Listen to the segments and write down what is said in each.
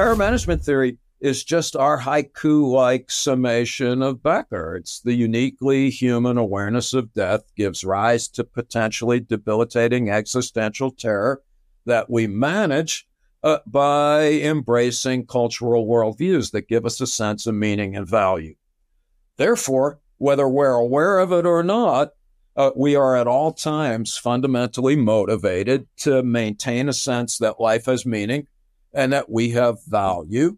terror management theory is just our haiku like summation of Becker. It's the uniquely human awareness of death gives rise to potentially debilitating existential terror that we manage uh, by embracing cultural worldviews that give us a sense of meaning and value. Therefore, whether we're aware of it or not, uh, we are at all times fundamentally motivated to maintain a sense that life has meaning and that we have value.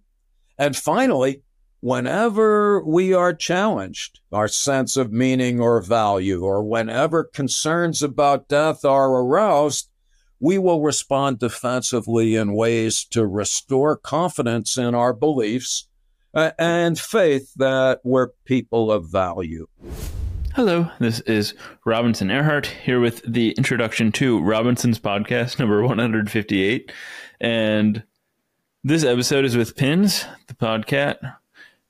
And finally, whenever we are challenged, our sense of meaning or value, or whenever concerns about death are aroused, we will respond defensively in ways to restore confidence in our beliefs uh, and faith that we're people of value. Hello, this is Robinson Erhardt here with the introduction to Robinson's podcast number 158. And this episode is with Pins, the podcat,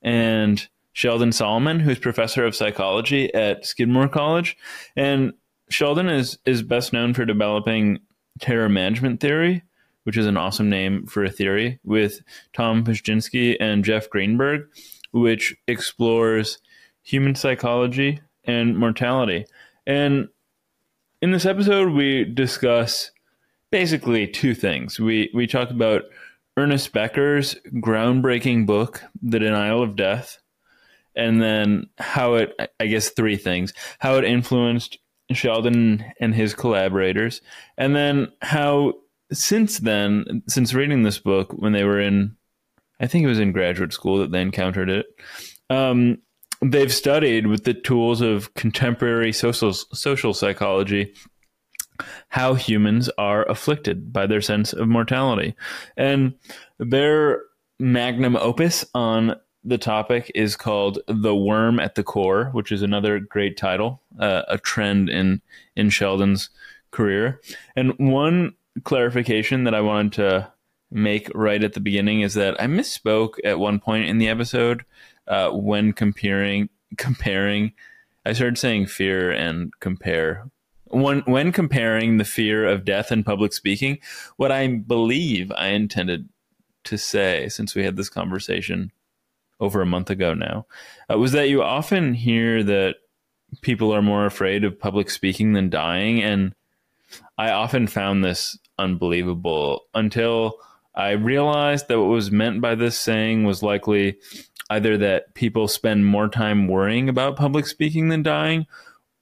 and Sheldon Solomon, who's professor of psychology at Skidmore College. And Sheldon is, is best known for developing terror management theory, which is an awesome name for a theory, with Tom Pyszczynski and Jeff Greenberg, which explores human psychology and mortality. And in this episode, we discuss basically two things. We we talk about Ernest Becker's groundbreaking book, The Denial of Death, and then how it I guess three things. How it influenced Sheldon and his collaborators, and then how since then, since reading this book when they were in I think it was in graduate school that they encountered it. Um, they've studied with the tools of contemporary social social psychology how humans are afflicted by their sense of mortality. And their magnum opus on the topic is called The Worm at the Core, which is another great title, uh, a trend in in Sheldon's career. And one clarification that I wanted to make right at the beginning is that I misspoke at one point in the episode uh, when comparing comparing. I started saying fear and compare. When when comparing the fear of death and public speaking, what I believe I intended to say, since we had this conversation over a month ago now, uh, was that you often hear that people are more afraid of public speaking than dying, and I often found this unbelievable until I realized that what was meant by this saying was likely either that people spend more time worrying about public speaking than dying,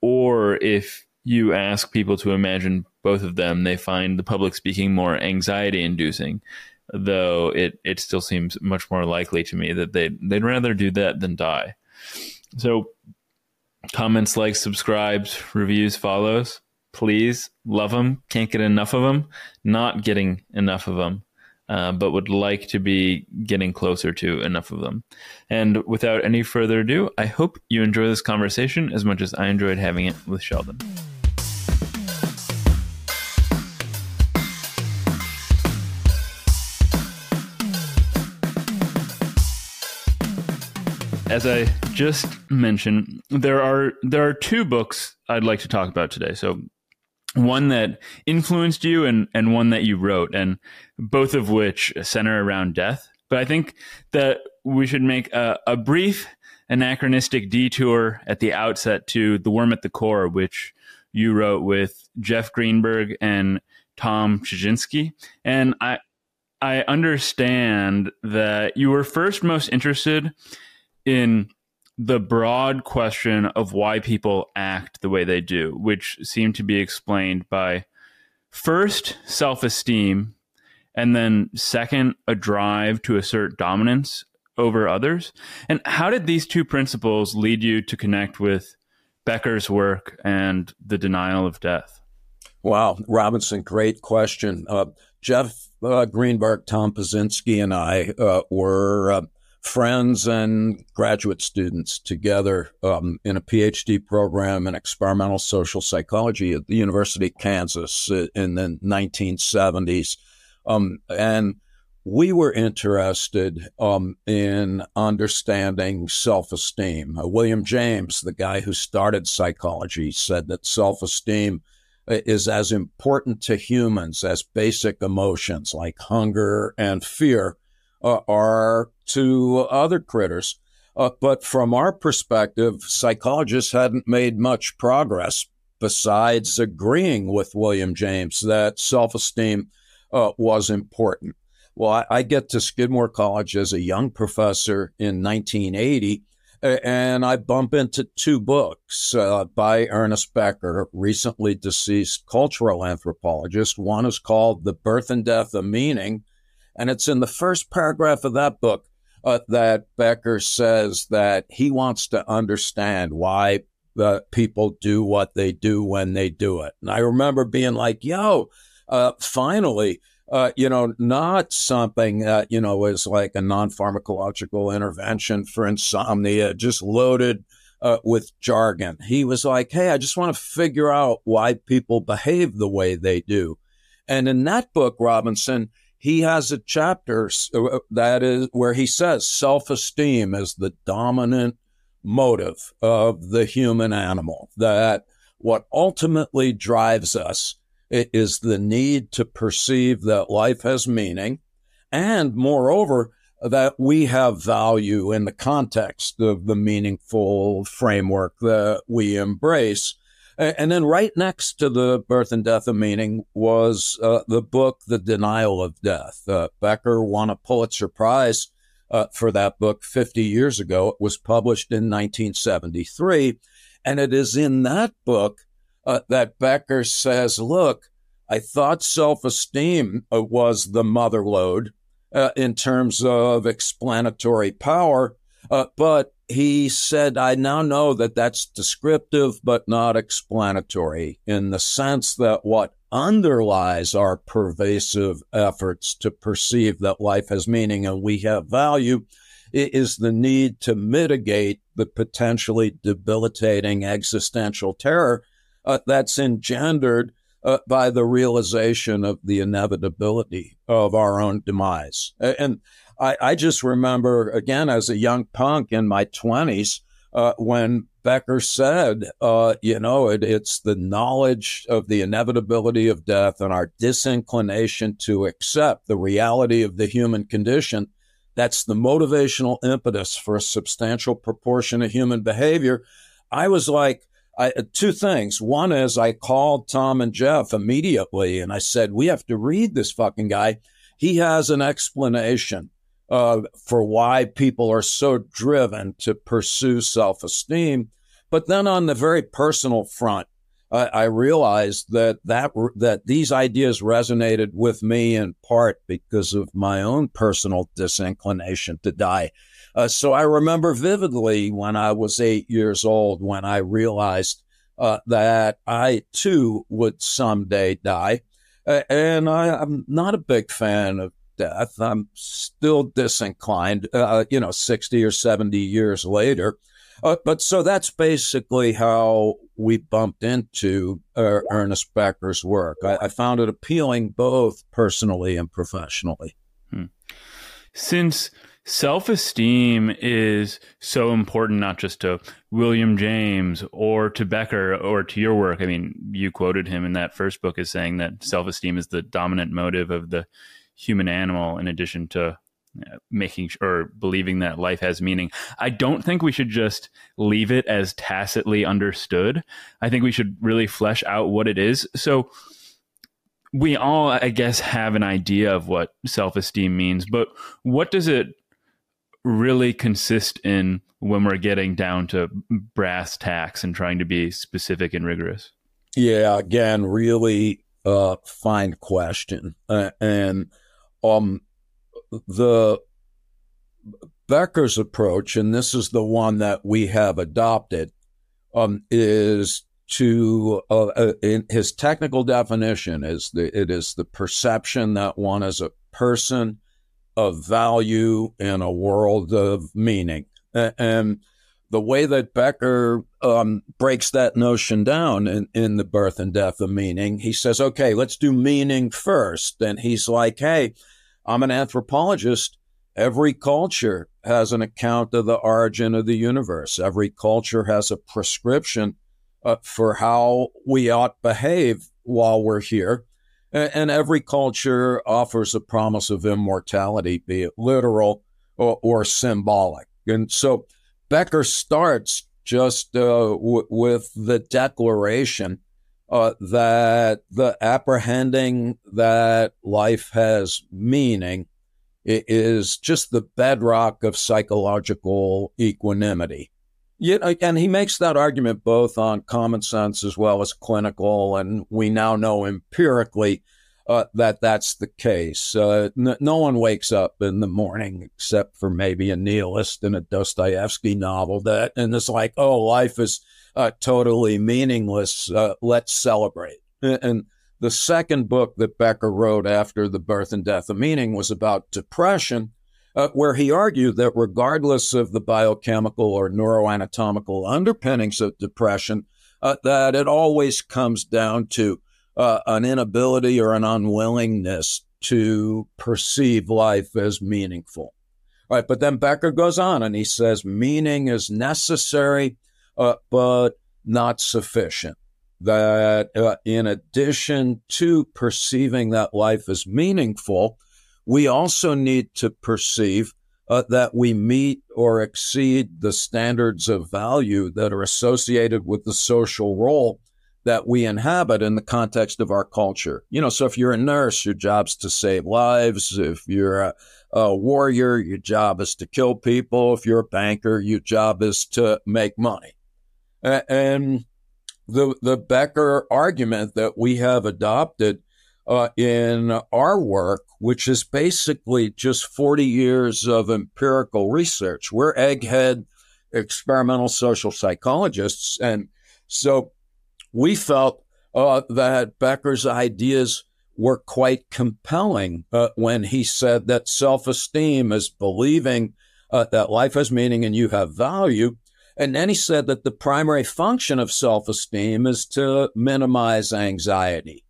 or if you ask people to imagine both of them, they find the public speaking more anxiety inducing. Though it, it still seems much more likely to me that they'd, they'd rather do that than die. So, comments, likes, subscribes, reviews, follows. Please love them. Can't get enough of them. Not getting enough of them. Uh, but would like to be getting closer to enough of them. And without any further ado, I hope you enjoy this conversation as much as I enjoyed having it with Sheldon. As I just mentioned, there are there are two books I'd like to talk about today. So one that influenced you and, and one that you wrote, and both of which center around death. But I think that we should make a, a brief anachronistic detour at the outset to The Worm at the Core, which you wrote with Jeff Greenberg and Tom Pyszczynski. And I, I understand that you were first most interested in the broad question of why people act the way they do, which seem to be explained by first self esteem, and then second, a drive to assert dominance over others. And how did these two principles lead you to connect with Becker's work and the denial of death? Wow, Robinson, great question. Uh, Jeff uh, Greenberg, Tom Pyszczynski, and I uh, were uh, friends and graduate students together um, in a PhD program in experimental social psychology at the University of Kansas in the 1970s. Um, and we were interested um, in understanding self esteem. Uh, William James, the guy who started psychology, said that self esteem uh, is as important to humans as basic emotions like hunger and fear uh, are to other critters. Uh, but from our perspective, psychologists hadn't made much progress besides agreeing with William James that self esteem uh, was important. Well, I, I, get to Skidmore College as a young professor in 1980, and I bump into two books uh, by Ernest Becker, recently deceased cultural anthropologist. One is called The Birth and Death of Meaning, and it's in the first paragraph of that book uh, that Becker says that he wants to understand why the people do what they do when they do it. And I remember being like, yo, uh, finally, uh, you know, not something that, you know, is like a non pharmacological intervention for insomnia, just loaded uh, with jargon. He was like, hey, I just want to figure out why people behave the way they do. And in that book, Robinson, he has a chapter uh, that is where he says self esteem is the dominant motive of the human animal, that what ultimately drives us is the need to perceive that life has meaning, and moreover, that we have value in the context of the meaningful framework that we embrace. And then, right next to the birth and death of meaning was uh, the book, The Denial of Death. Uh, Becker won a Pulitzer Prize uh, for that book 50 years ago. It was published in 1973. And it is in that book uh, that Becker says, look, I thought self esteem uh, was the mother lode uh, in terms of explanatory power, uh, but he said, I now know that that's descriptive but not explanatory in the sense that what underlies our pervasive efforts to perceive that life has meaning and we have value is the need to mitigate the potentially debilitating existential terror uh, that's engendered uh, by the realization of the inevitability of our own demise. And I, I just remember, again, as a young punk in my 20s, uh, when Becker said, uh, you know, it, it's the knowledge of the inevitability of death and our disinclination to accept the reality of the human condition. That's the motivational impetus for a substantial proportion of human behavior. I was like, I, two things. One is I called Tom and Jeff immediately and I said, we have to read this fucking guy. He has an explanation uh, for why people are so driven to pursue self esteem. But then on the very personal front, I, I realized that, that that these ideas resonated with me in part because of my own personal disinclination to die. Uh, so I remember vividly when I was eight years old when I realized uh, that I too would someday die. Uh, and I, am not a big fan of death. I'm still disinclined, uh, you know, 60 or 70 years later. Uh, but so that's basically how we bumped into uh, Ernest Becker's work. I, I, found it appealing both personally and professionally. Hmm. Since self esteem is so important, not just to William James or to Becker or to your work. I mean, you quoted him in that first book as saying that self esteem is the dominant motive of the human animal in addition to uh, making or believing that life has meaning. I don't think we should just leave it as tacitly understood. I think we should really flesh out what it is. So we all, I guess, have an idea of what self esteem means, but what does it really consist in when we're getting down to brass tacks and trying to be specific and rigorous? Yeah, again, really uh, fine question. Uh, and um, the Becker's approach, and this is the one that we have adopted, um, is to uh, uh, in his technical definition is the it is the perception that one is a person of value in a world of meaning, and the way that Becker um, breaks that notion down in, in the birth and death of meaning, he says, okay, let's do meaning first. And he's like, hey, I'm an anthropologist. Every culture has an account of the origin of the universe. Every culture has a prescription uh, for how we ought behave while we're here. And every culture offers a promise of immortality, be it literal or, or symbolic. And so Becker starts just uh, w- with the declaration uh, that the apprehending that life has meaning is just the bedrock of psychological equanimity. Yeah, and he makes that argument both on common sense as well as clinical, and we now know empirically uh, that that's the case. Uh, n- no one wakes up in the morning except for maybe a nihilist in a Dostoevsky novel that, and it's like, oh, life is uh, totally meaningless. Uh, let's celebrate. And the second book that Becker wrote after The Birth and Death of Meaning was about depression, uh, where he argued that regardless of the biochemical or neuroanatomical underpinnings of depression, uh, that it always comes down to uh, an inability or an unwillingness to perceive life as meaningful. All right, but then Becker goes on and he says meaning is necessary, uh, but not sufficient. That uh, in addition to perceiving that life is meaningful, we also need to perceive uh, that we meet or exceed the standards of value that are associated with the social role that we inhabit in the context of our culture. You know, so if you're a nurse, your job's to save lives. If you're a, a warrior, your job is to kill people. If you're a banker, your job is to make money. And the the Becker argument that we have adopted uh, in our work, which is basically just 40 years of empirical research. We're egghead experimental social psychologists, and so we felt uh, that Becker's ideas were quite compelling uh, when he said that self esteem is believing uh, that life has meaning and you have value. And then he said that the primary function of self esteem is to minimize anxiety.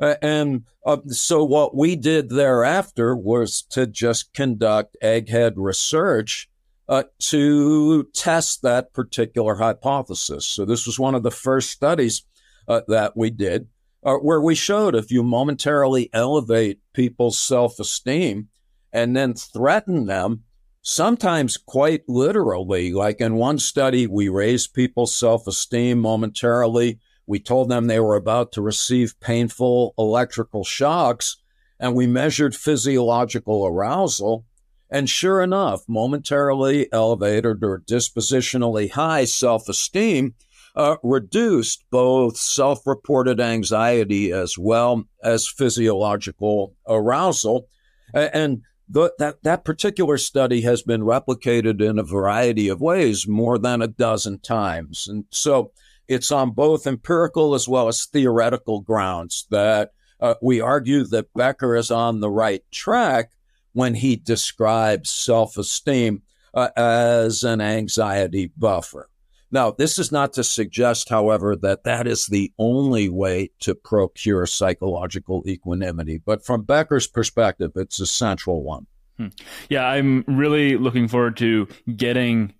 Uh, and uh, so, what we did thereafter was to just conduct egghead research uh, to test that particular hypothesis. So, this was one of the first studies uh, that we did, uh, where we showed if you momentarily elevate people's self esteem and then threaten them, sometimes quite literally, like in one study, we raised people's self esteem momentarily. We told them they were about to receive painful electrical shocks, and we measured physiological arousal. And sure enough, momentarily elevated or dispositionally high self esteem uh, reduced both self reported anxiety as well as physiological arousal. And the, that, that particular study has been replicated in a variety of ways more than a dozen times. And so it's on both empirical as well as theoretical grounds that uh, we argue that Becker is on the right track when he describes self esteem uh, as an anxiety buffer. Now, this is not to suggest, however, that that is the only way to procure psychological equanimity, but from Becker's perspective, it's a central one. Hmm. Yeah, I'm really looking forward to getting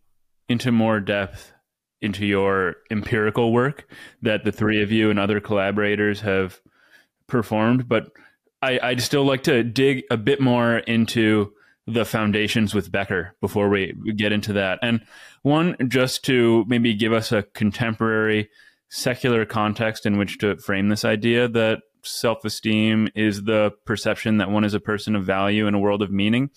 into more depth into your empirical work that the three of you and other collaborators have performed. But I, I'd still like to dig a bit more into the foundations with Becker before we get into that. And one, just to maybe give us a contemporary secular context in which to frame this idea that self esteem is the perception that one is a person of value in a world of meaning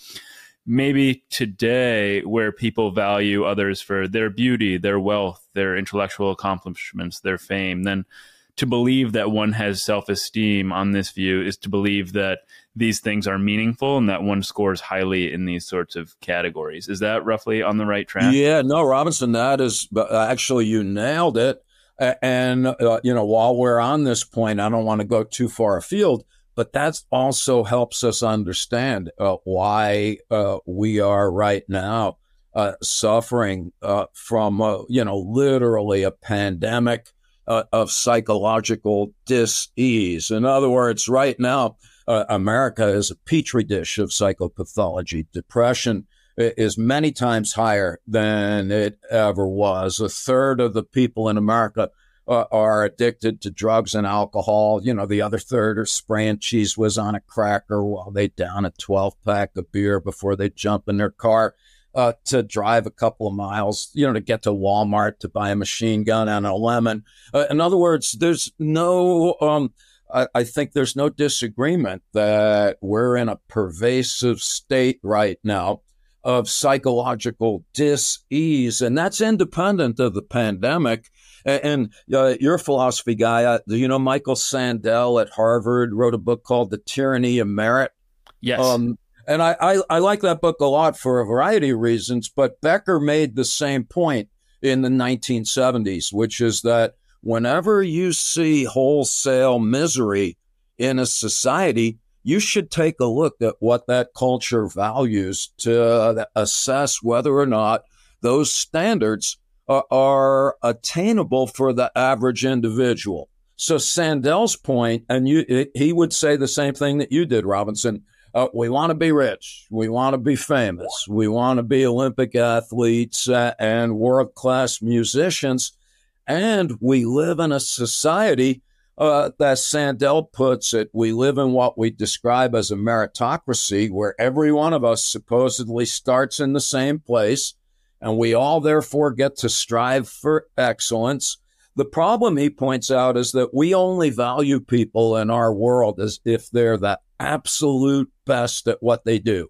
maybe today where people value others for their beauty, their wealth, their intellectual accomplishments, their fame, then to believe that one has self esteem on this view is to believe that these things are meaningful and that one scores highly in these sorts of categories. Is that roughly on the right track? Yeah, no, Robinson, that is actually, you nailed it. And, uh, you know, while we're on this point, I don't want to go too far afield but that also helps us understand uh, why uh, we are right now uh, suffering uh, from, uh, you know, literally a pandemic uh, of psychological dis-ease. In other words, right now, America is a petri dish of psychopathology. Depression is many times higher than it ever was. A third of the people in America uh, are addicted to drugs and alcohol. You know, the other third are spraying Cheez Whiz on a cracker while they down a 12 pack of beer before they jump in their car uh, to drive a couple of miles, you know, to get to Walmart to buy a machine gun and a lemon. Uh, in other words, there's no, um, I, I think there's no disagreement that we're in a pervasive state right now of psychological dis-ease, and that's independent of the pandemic. And, uh, you're philosophy guy. Uh, do you know Michael Sandel at Harvard wrote a book called The Tyranny of Merit? Yes. Um, and I, I, I like that book a lot for a variety of reasons, but Becker made the same point in the 1970s, which is that whenever you see wholesale misery in a society, you should take a look at what that culture values to uh, assess whether or not those standards are, are attainable for the average individual. So Sandel's point, and you, he would say the same thing that you did, Robinson. Uh, we want to be rich. We want to be famous. We want to be Olympic athletes uh, and world class musicians. And we live in a society uh, that Sandel puts it, we live in what we describe as a meritocracy, where every one of us supposedly starts in the same place, and we all therefore get to strive for excellence. The problem he points out is that we only value people in our world as if they're the absolute best at what they do.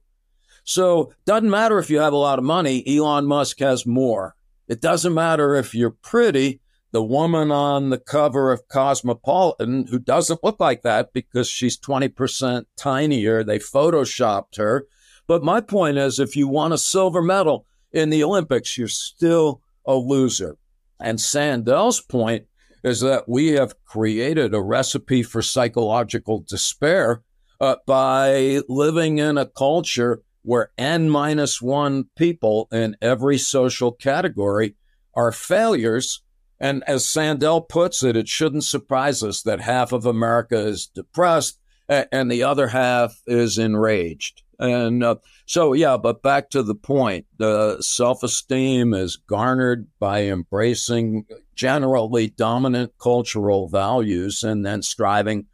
So, doesn't matter if you have a lot of money, Elon Musk has more. It doesn't matter if you're pretty, the woman on the cover of Cosmopolitan, who doesn't look like that because she's 20% tinier, they photoshopped her. But my point is if you want a silver medal in the Olympics, you're still a loser. And Sandel's point is that we have created a recipe for psychological despair uh, by living in a culture where N minus one people in every social category are failures and as Sandel puts it, it shouldn't surprise us that half of America is depressed and the other half is enraged. And uh, so, yeah, but back to the point the self esteem is garnered by embracing generally dominant cultural values and then striving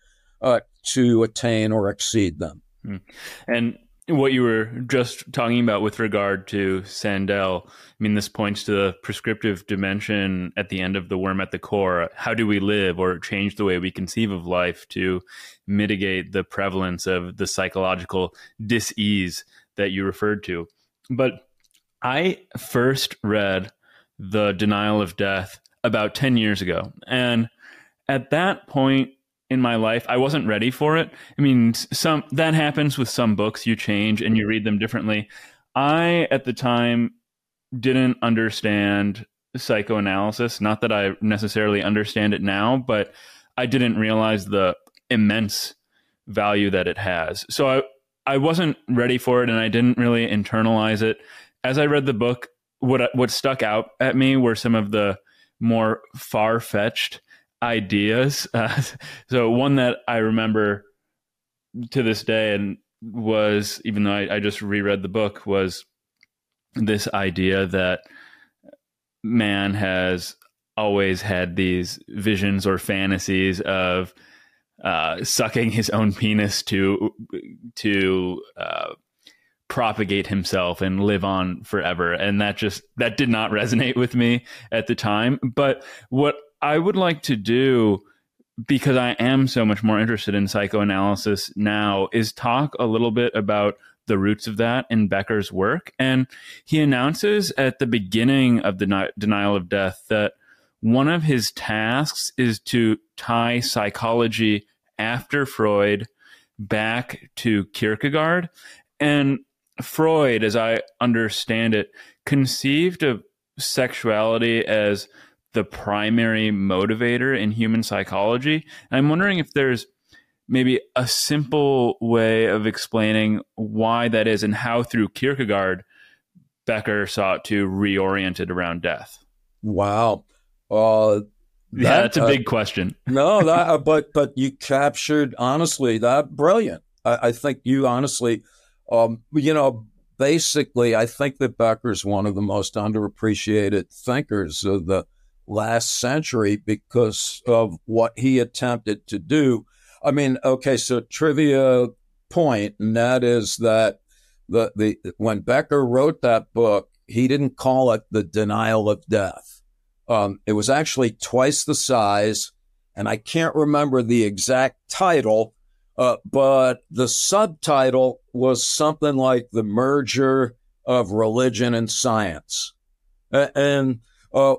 uh, to attain or exceed them. Hmm. And what you were just talking about with regard to Sandel, I mean, this points to the prescriptive dimension at the end of the worm at the core. How do we live or change the way we conceive of life to mitigate the prevalence of the psychological dis-ease that you referred to? But I first read The Denial of Death about 10 years ago. And at that point, in my life. I wasn't ready for it. I mean, some that happens with some books. You change and you read them differently. I at the time didn't understand psychoanalysis. Not that I necessarily understand it now, but I didn't realize the immense value that it has. So I I wasn't ready for it and I didn't really internalize it. As I read the book, what what stuck out at me were some of the more far-fetched ideas. Uh, so one that I remember to this day and was even though I, I just reread the book was this idea that man has always had these visions or fantasies of uh, sucking his own penis to to uh, propagate himself and live on forever, and that just that did not resonate with me at the time. But what I would like to do because I am so much more interested in psychoanalysis now is talk a little bit about the roots of that in Becker's work. And he announces at the beginning of the denial of death that one of his tasks is to tie psychology after Freud back to Kierkegaard. And Freud, as I understand it, conceived of sexuality as the primary motivator in human psychology. And I'm wondering if there's maybe a simple way of explaining why that is and how through Kierkegaard Becker sought to reorient it around death. Wow. Uh, that, yeah, that's a big uh, question. no, that, uh, but but you captured honestly that brilliant. I, I think you honestly, um, you know, basically, I think that Becker is one of the most underappreciated thinkers of the last century because of what he attempted to do. I mean, okay, so trivia point, and that is that the, the when Becker wrote that book, he didn't call it the denial of death. Um, it was actually twice the size, and I can't remember the exact title, uh, but the subtitle was something like the merger of religion and science. and uh,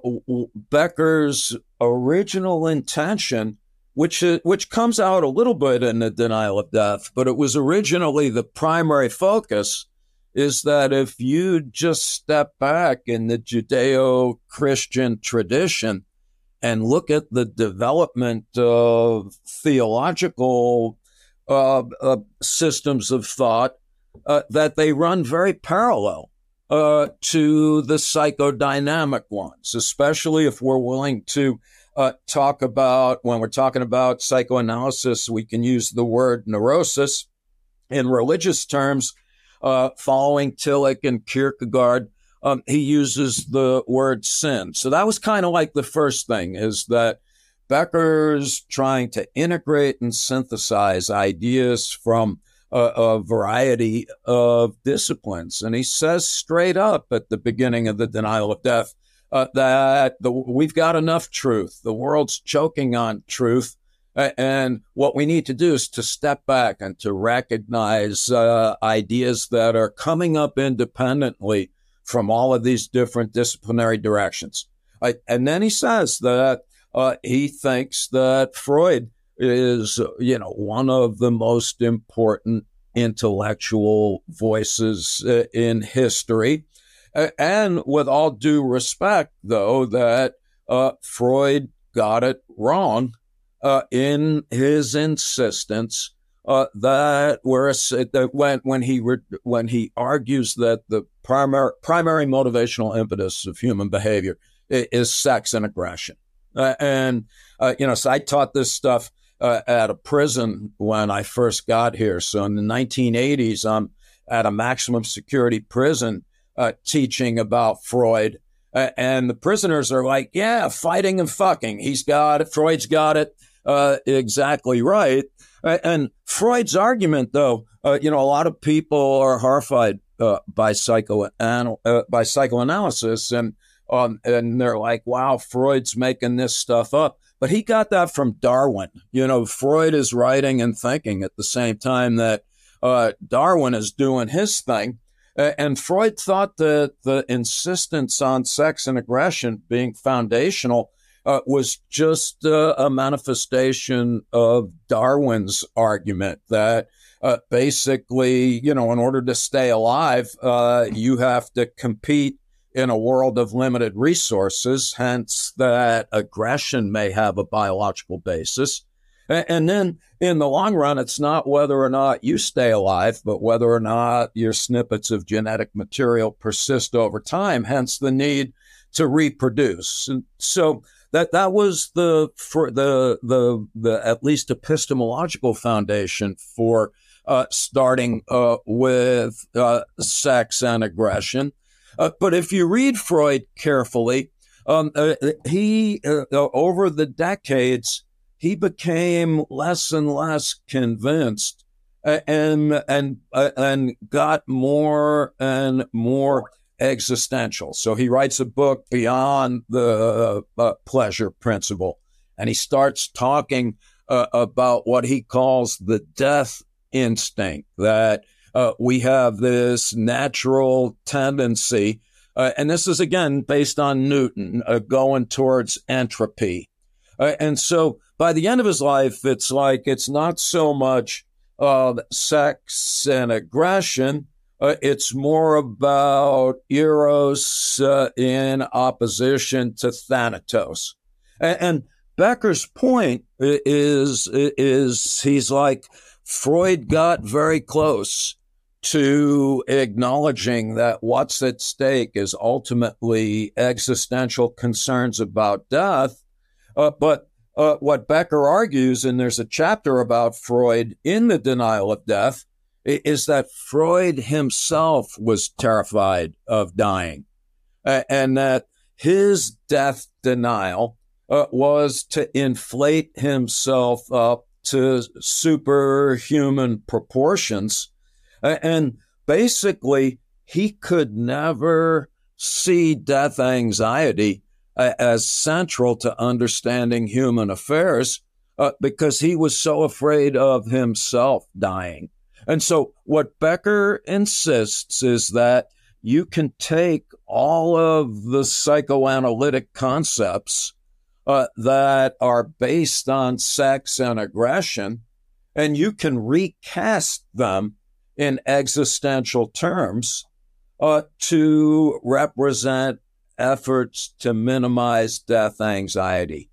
Becker's original intention, which uh, which comes out a little bit in the denial of death, but it was originally the primary focus, is that if you just step back in the Judeo-Christian tradition and look at the development of theological uh, uh, systems of thought, uh, that they run very parallel uh, to the psychodynamic ones, especially if we're willing to uh, talk about, when we're talking about psychoanalysis, we can use the word neurosis. In religious terms, uh, following Tillich and Kierkegaard, um, he uses the word sin. So that was kind of like the first thing is that Becker's trying to integrate and synthesize ideas from a, a, variety of disciplines. And he says straight up at the beginning of the denial of death uh, that the, we've got enough truth. The world's choking on truth. And what we need to do is to step back and to recognize uh, ideas that are coming up independently from all of these different disciplinary directions. and then he says that uh, he thinks that Freud is, you know, one of the most important intellectual voices uh, in history. And with all due respect, though, that uh, Freud got it wrong uh, in his insistence uh, that whereas that when when he re- when he argues that the primary primary motivational impetus of human behavior is, is sex and aggression, uh, and uh, you know, so I taught this stuff uh, at a prison when I first got here. So in the 1980s, I'm at a maximum security prison uh, teaching about Freud. And the prisoners are like, yeah, fighting and fucking. He's got it. Freud's got it uh, exactly right. and Freud's argument, though, you know, a lot of people are horrified by psycho by psychoanalysis and um, and they're like, wow, Freud's making this stuff up. But he got that from Darwin. You know, Freud is writing and thinking at the same time that uh, Darwin is doing his thing. and Freud thought that the insistence on sex and aggression being foundational uh, was just uh, a manifestation of Darwin's argument that uh, basically, you know, in order to stay alive, uh, you have to compete in a world of limited resources, hence that aggression may have a biological basis. And then in the long run, it's not whether or not you stay alive, but whether or not your snippets of genetic material persist over time, hence the need to reproduce. And so that that was the for the the the at least epistemological foundation for uh, starting uh, with uh, sex and aggression. Uh, but if you read Freud carefully, um, uh, he uh, over the decades he became less and less convinced, and and and got more and more existential. So he writes a book beyond the pleasure principle, and he starts talking about what he calls the death instinct that uh, we have this natural tendency, uh, and this is again based on Newton, uh, going towards entropy. Uh, and so by the end of his life, it's like it's not so much sex and aggression. Uh, it's more about eros uh, in opposition to thanatos. And, and Becker's point is is he's like Freud got very close to acknowledging that what's at stake is ultimately existential concerns about death. Uh, but uh, what Becker argues, and there's a chapter about Freud in The Denial of Death, is that Freud himself was terrified of dying uh, and that his death denial uh, was to inflate himself up to superhuman proportions. And basically, he could never see death anxiety uh, as central to understanding human affairs uh, because he was so afraid of himself dying. And so, what Becker insists is that you can take all of the psychoanalytic concepts uh, that are based on sex and aggression, and you can recast them in existential terms uh, to represent efforts to minimize death anxiety.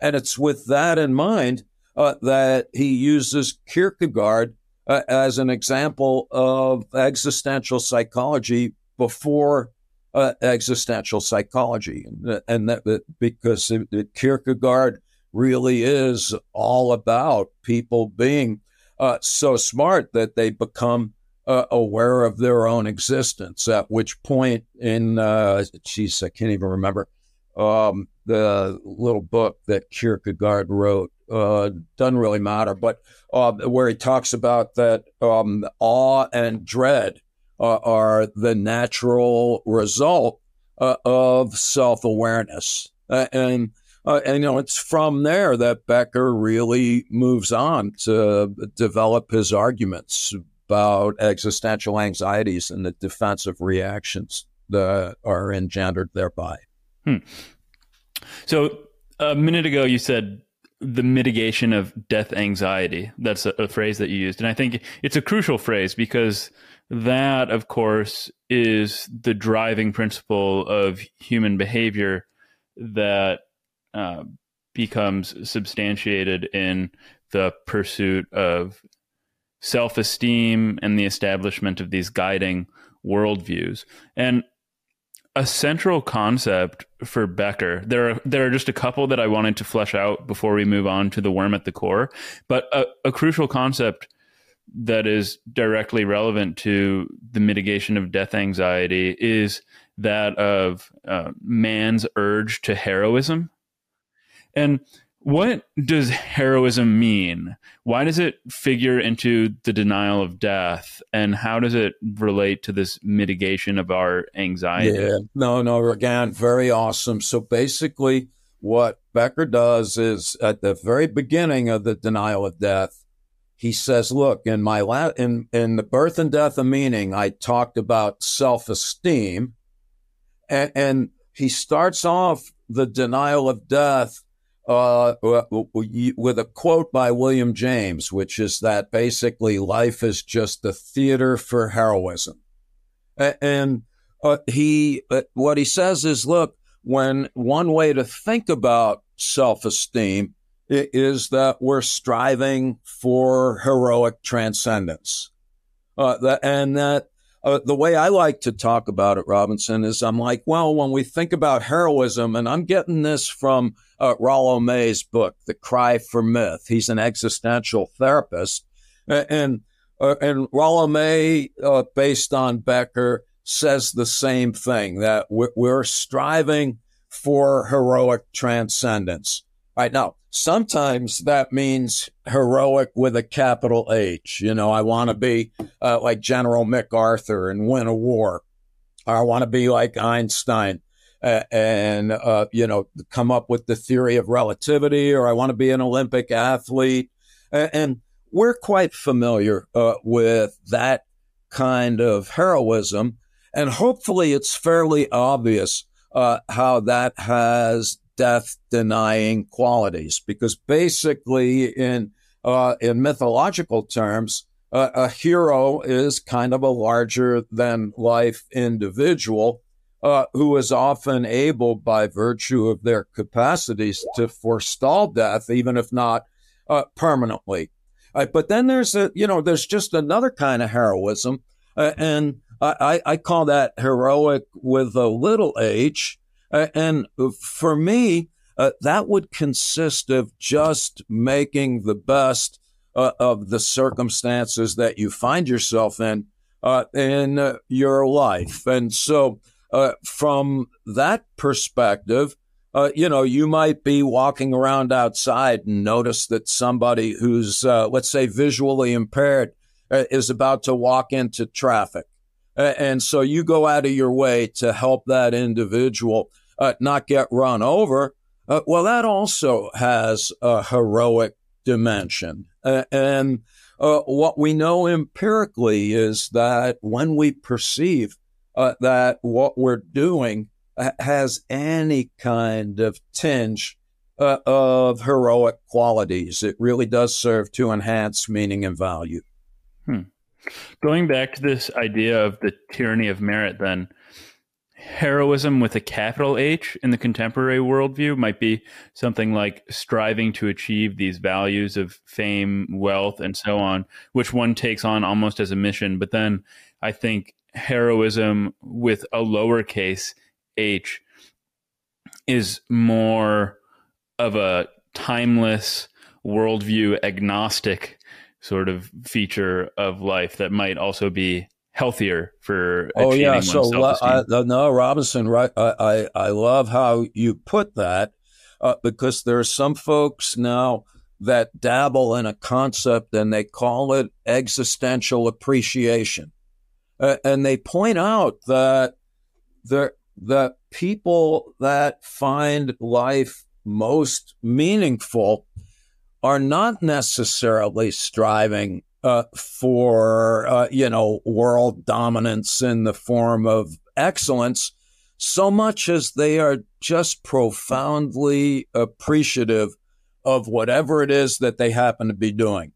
And it's with that in mind uh, that he uses Kierkegaard uh, as an example of existential psychology before uh, existential psychology, and that, because it, it, Kierkegaard really is all about people being uh, so smart that they become uh, aware of their own existence. At which point, in uh, I can't even remember um, the little book that Kierkegaard wrote. Uh, doesn't really matter, but uh, where he talks about that um, awe and dread uh, are the natural result uh, of self awareness. And, uh, and, you know, it's from there that Becker really moves on to develop his arguments about existential anxieties and the defensive reactions that are engendered thereby. Hmm. So, a minute ago, you said the mitigation of death anxiety. That's a, a, phrase that you used. And I think it's a crucial phrase because that, of course, is the driving principle of human behavior that uh, becomes substantiated in the pursuit of self esteem and the establishment of these guiding worldviews. And a central concept for Becker. There are there are just a couple that I wanted to flesh out before we move on to the worm at the core. But a, a crucial concept that is directly relevant to the mitigation of death anxiety is that of uh, man's urge to heroism. And what does heroism mean? Why does it figure into the denial of death? And how does it relate to this mitigation of our anxiety? Yeah, no, no, again, very awesome. So basically, what Becker does is at the very beginning of the denial of death, he says, "Look, in my la- in in the birth and death of meaning, I talked about self esteem, and, and he starts off the denial of death." Uh, with a quote by William James, which is that basically life is just the theater for heroism. And uh, he, uh, what he says is, look, when one way to think about self esteem is that we're striving for heroic transcendence. Uh, that, and that uh, the way I like to talk about it, Robinson, is I'm like, well, when we think about heroism, and I'm getting this from uh, Rollo May's book, The Cry for Myth. He's an existential therapist. And, uh, and Rollo May, uh, based on Becker, says the same thing that we're, we're striving for heroic transcendence. Right now, sometimes that means heroic with a capital H. You know, I want to be uh, like General MacArthur and win a war. Or I want to be like Einstein uh, and, uh, you know, come up with the theory of relativity, or I want to be an Olympic athlete. And we're quite familiar uh, with that kind of heroism. And hopefully it's fairly obvious uh, how that has death denying qualities. Because basically in uh, in mythological terms uh, a hero is kind of a larger than life individual uh, who is often able by virtue of their capacities to forestall death even if not uh, permanently. Uh, but then there's a you know there's just another kind of heroism uh, and I, I call that heroic with a little h uh, and for me, uh, that would consist of just making the best uh, of the circumstances that you find yourself in uh, in uh, your life. And so uh, from that perspective, you know, you might be walking around outside and notice that somebody who's, let's say, visually impaired is about to walk into traffic. and so you go out of your way to help that individual uh, not get run over. Uh, well, that also has a heroic dimension. and what we know empirically is that when we perceive that what we're doing has any kind of tinge uh, of heroic qualities. It really does serve to enhance meaning and value. Hmm. Going back to this idea of the tyranny of merit, then, heroism with a capital H in the contemporary worldview might be something like striving to achieve these values of fame, wealth, and so on, which one takes on almost as a mission. But then I think heroism with a lowercase H is more of a timeless worldview agnostic sort of feature of life that might also be healthier for oh yeah so I, no robinson right I, I, I love how you put that uh, because there are some folks now that dabble in a concept and they call it existential appreciation. Uh, and they point out that there the people that find life most meaningful are not necessarily striving uh, for uh, you know world dominance in the form of excellence so much as they are just profoundly appreciative of whatever it is that they happen to be doing.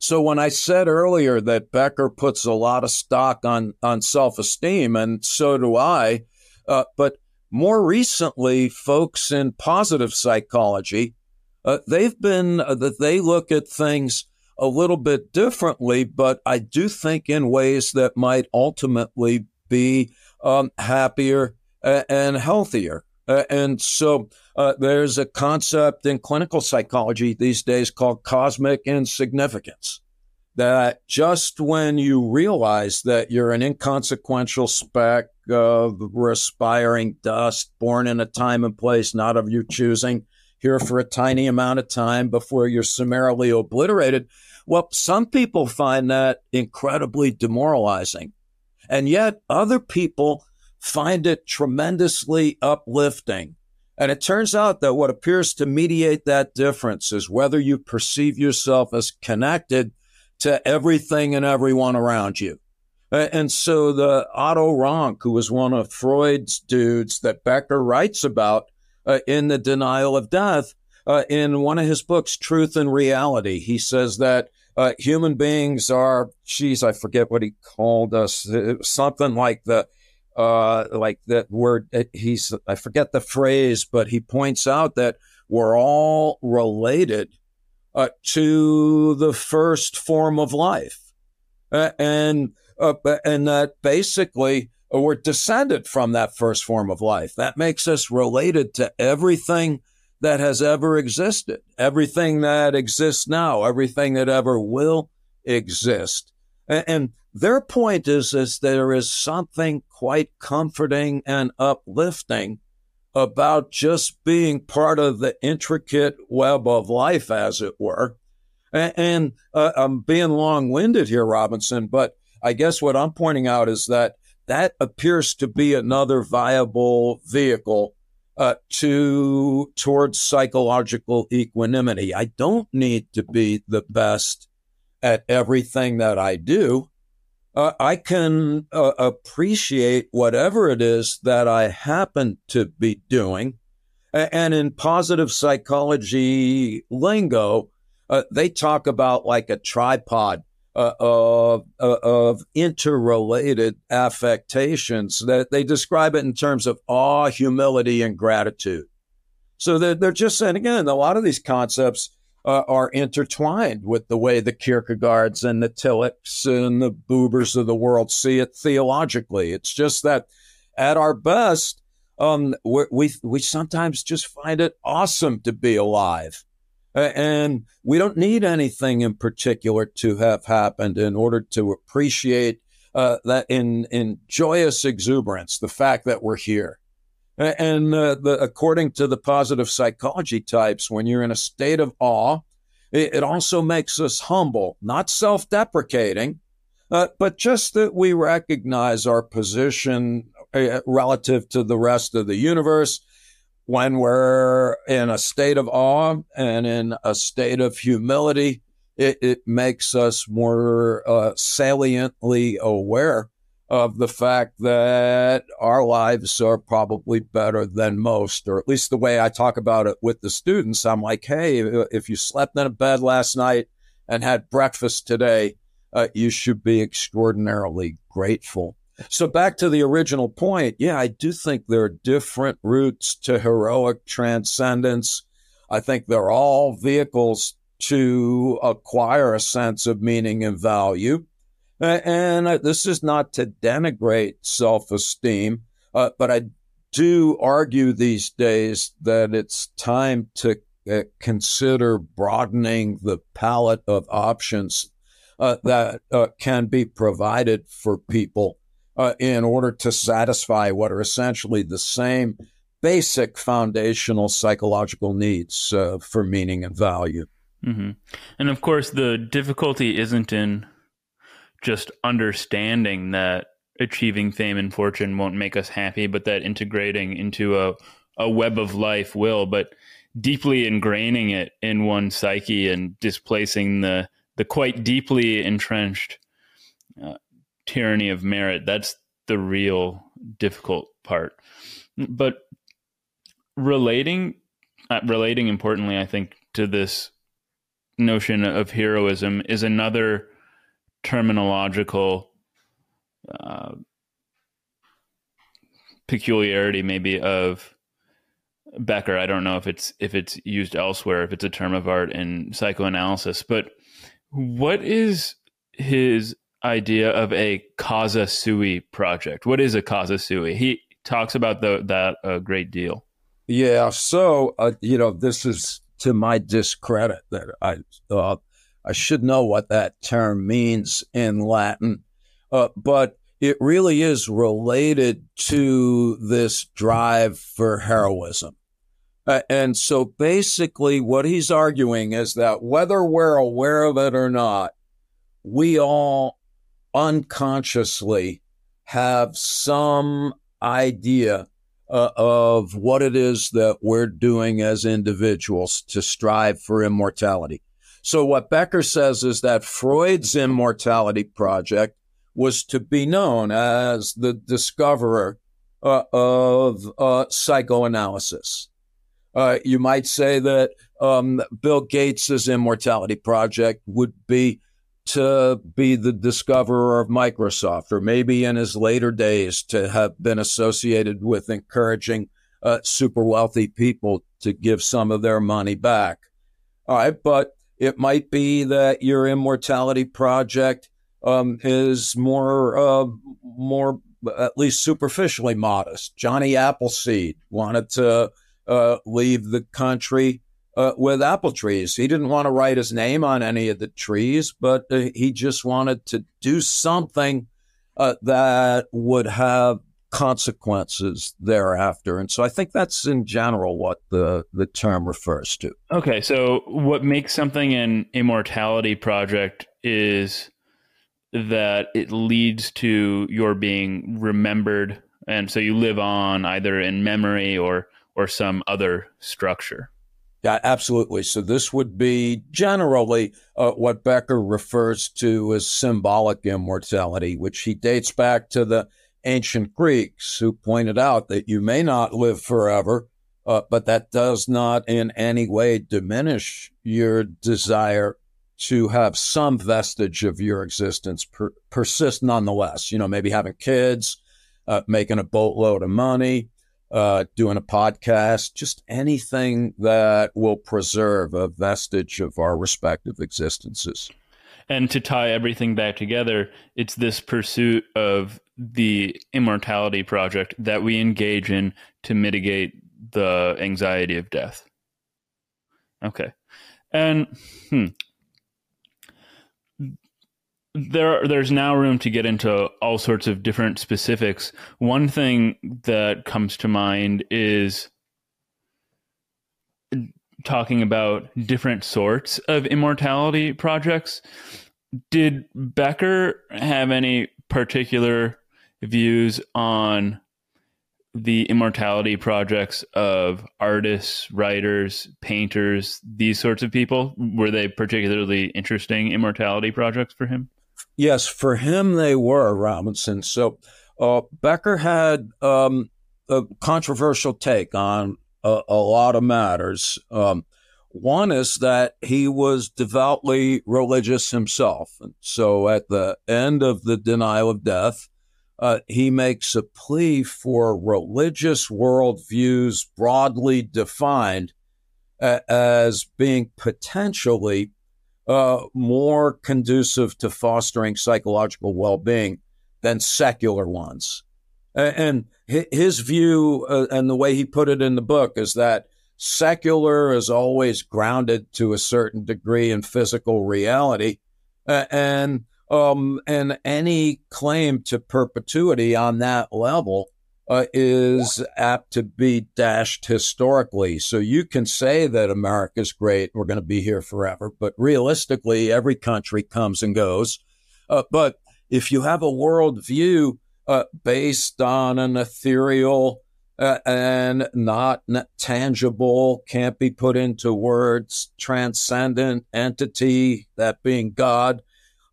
So when i said earlier that becker puts a lot of stock on on self-esteem and so do i uh, but more recently, folks in positive psychology, uh, they've been uh, that they look at things a little bit differently, but I do think in ways that might ultimately be um, happier and healthier. Uh, and so uh, there's a concept in clinical psychology these days called cosmic insignificance that just when you realize that you're an inconsequential speck of respiring dust, born in a time and place not of your choosing, here for a tiny amount of time before you're summarily obliterated. Well, some people find that incredibly demoralizing. And yet other people find it tremendously uplifting. And it turns out that what appears to mediate that difference is whether you perceive yourself as connected to everything and everyone around you. And so the Otto Rank, who was one of Freud's dudes that Becker writes about uh, in The Denial of Death, uh, in one of his books, Truth and Reality, he says that uh, human beings are, geez, I forget what he called us, something like the, uh, like that word. Uh, he's, I forget the phrase, but he points out that we're all related uh, to the first form of life. Uh, and uh, and that basically uh, we're descended from that first form of life. That makes us related to everything that has ever existed, everything that exists now, everything that ever will exist. And, and their point is, is there is something quite comforting and uplifting about just being part of the intricate web of life, as it were. And, and uh, I'm being long winded here, Robinson, but I guess what I'm pointing out is that that appears to be another viable vehicle uh, to towards psychological equanimity. I don't need to be the best at everything that I do uh, I can uh, appreciate whatever it is that I happen to be doing. And in positive psychology lingo, uh, they talk about like a tripod of, uh, of interrelated affectations that they describe it in terms of awe, humility, and gratitude. So they're, they're just saying, again, a lot of these concepts uh, are intertwined with the way the Kierkegaards and the Tillich's and the Bubers of the world see it theologically. It's just that at our best, um, we we sometimes just find it awesome to be alive, and we don't need anything in particular to have happened in order to appreciate uh, that in in joyous exuberance, the fact that we're here. And uh, the, according to the positive psychology types, when you're in a state of awe, it, it also makes us humble, not self deprecating, uh, but just that we recognize our position uh, relative to the rest of the universe when we're in a state of awe and in a state of humility, it, it makes us more uh, saliently aware of the fact that our lives are probably better than most, or at least the way I talk about it with the students. I'm like, hey, if you slept in a bed last night and had breakfast today, uh, you should be extraordinarily grateful. So back to the original point, yeah, I do think there are different routes to heroic transcendence. I think they're all vehicles to acquire a sense of meaning and value. And this is not to denigrate self esteem, uh, but I do argue these days that it's time to uh, consider broadening the palette of options uh, that uh, can be provided for people uh, in order to satisfy what are essentially the same basic foundational psychological needs uh, for meaning and value. Mm-hmm. And of course, the difficulty isn't in just understanding that achieving fame and fortune won't make us happy, but that integrating into a, a web of life will, but deeply ingraining it in one's psyche and displacing the, the quite deeply entrenched uh, tyranny of merit. That's the real difficult part. But relating, uh, relating importantly, I think to this notion of heroism is another terminological uh, peculiarity, maybe of Becker. I don't know if it's if it's used elsewhere, if it's a term of art in psychoanalysis. But what is his idea of a causa sui project. What is a causa sui? He talks about the, that a great deal. Yeah. So, uh, you know, this is to my discredit that I uh, I should know what that term means in Latin, uh, but it really is related to this drive for heroism. Uh, and so basically, what he's arguing is that whether we're aware of it or not, we all unconsciously have some idea uh, of what it is that we're doing as individuals to strive for immortality. So, what Becker says is that Freud's immortality project was to be known as the discoverer uh, of uh, psychoanalysis. Uh, you might say that um, Bill Gates's immortality project would be to be the discoverer of Microsoft, or maybe in his later days to have been associated with encouraging uh, super wealthy people to give some of their money back. All right, but it might be that your immortality project um, is more, uh, more at least superficially modest. Johnny Appleseed wanted to uh, leave the country uh, with apple trees. He didn't want to write his name on any of the trees, but uh, he just wanted to do something uh, that would have consequences thereafter. And so I think that's in general what the, the term refers to. Okay. So what makes something an immortality project is that it leads to your being remembered. And so you live on either in memory or, or some other structure. Yeah, absolutely. So this would be generally uh, what Becker refers to as symbolic immortality, which he dates back to the ancient Greeks who pointed out that you may not live forever, uh, but that does not in any way diminish your desire to have some vestige of your existence per- persist nonetheless. You know, maybe having kids, uh, making a boatload of money, uh, doing a podcast, just anything that will preserve a vestige of our respective existences. And to tie everything back together, it's this pursuit of the immortality project that we engage in to mitigate the anxiety of death. Okay. And hmm, there there's now room to get into all sorts of different specifics. One thing that comes to mind is talking about different sorts of immortality projects. Did Becker have any particular views on the immortality projects of artists, writers, painters, these sorts of people? Were they particularly interesting immortality projects for him? Yes, for him they were, Robinson. So uh, Becker had um, a controversial take on a, a lot of matters. Um, one is that he was devoutly religious himself. And so at the end of the denial of death, uh, he makes a plea for religious worldviews broadly defined as being potentially uh, more conducive to fostering psychological well being than secular ones. And his view uh, and the way he put it in the book is that secular is always grounded to a certain degree in physical reality. and um, and any claim to perpetuity on that level uh, is apt to be dashed historically. So you can say that America's great, we're going to be here forever, but realistically, every country comes and goes. Uh, but if you have a worldview uh, based on an ethereal uh, and not tangible, can't be put into words, transcendent entity, that being God,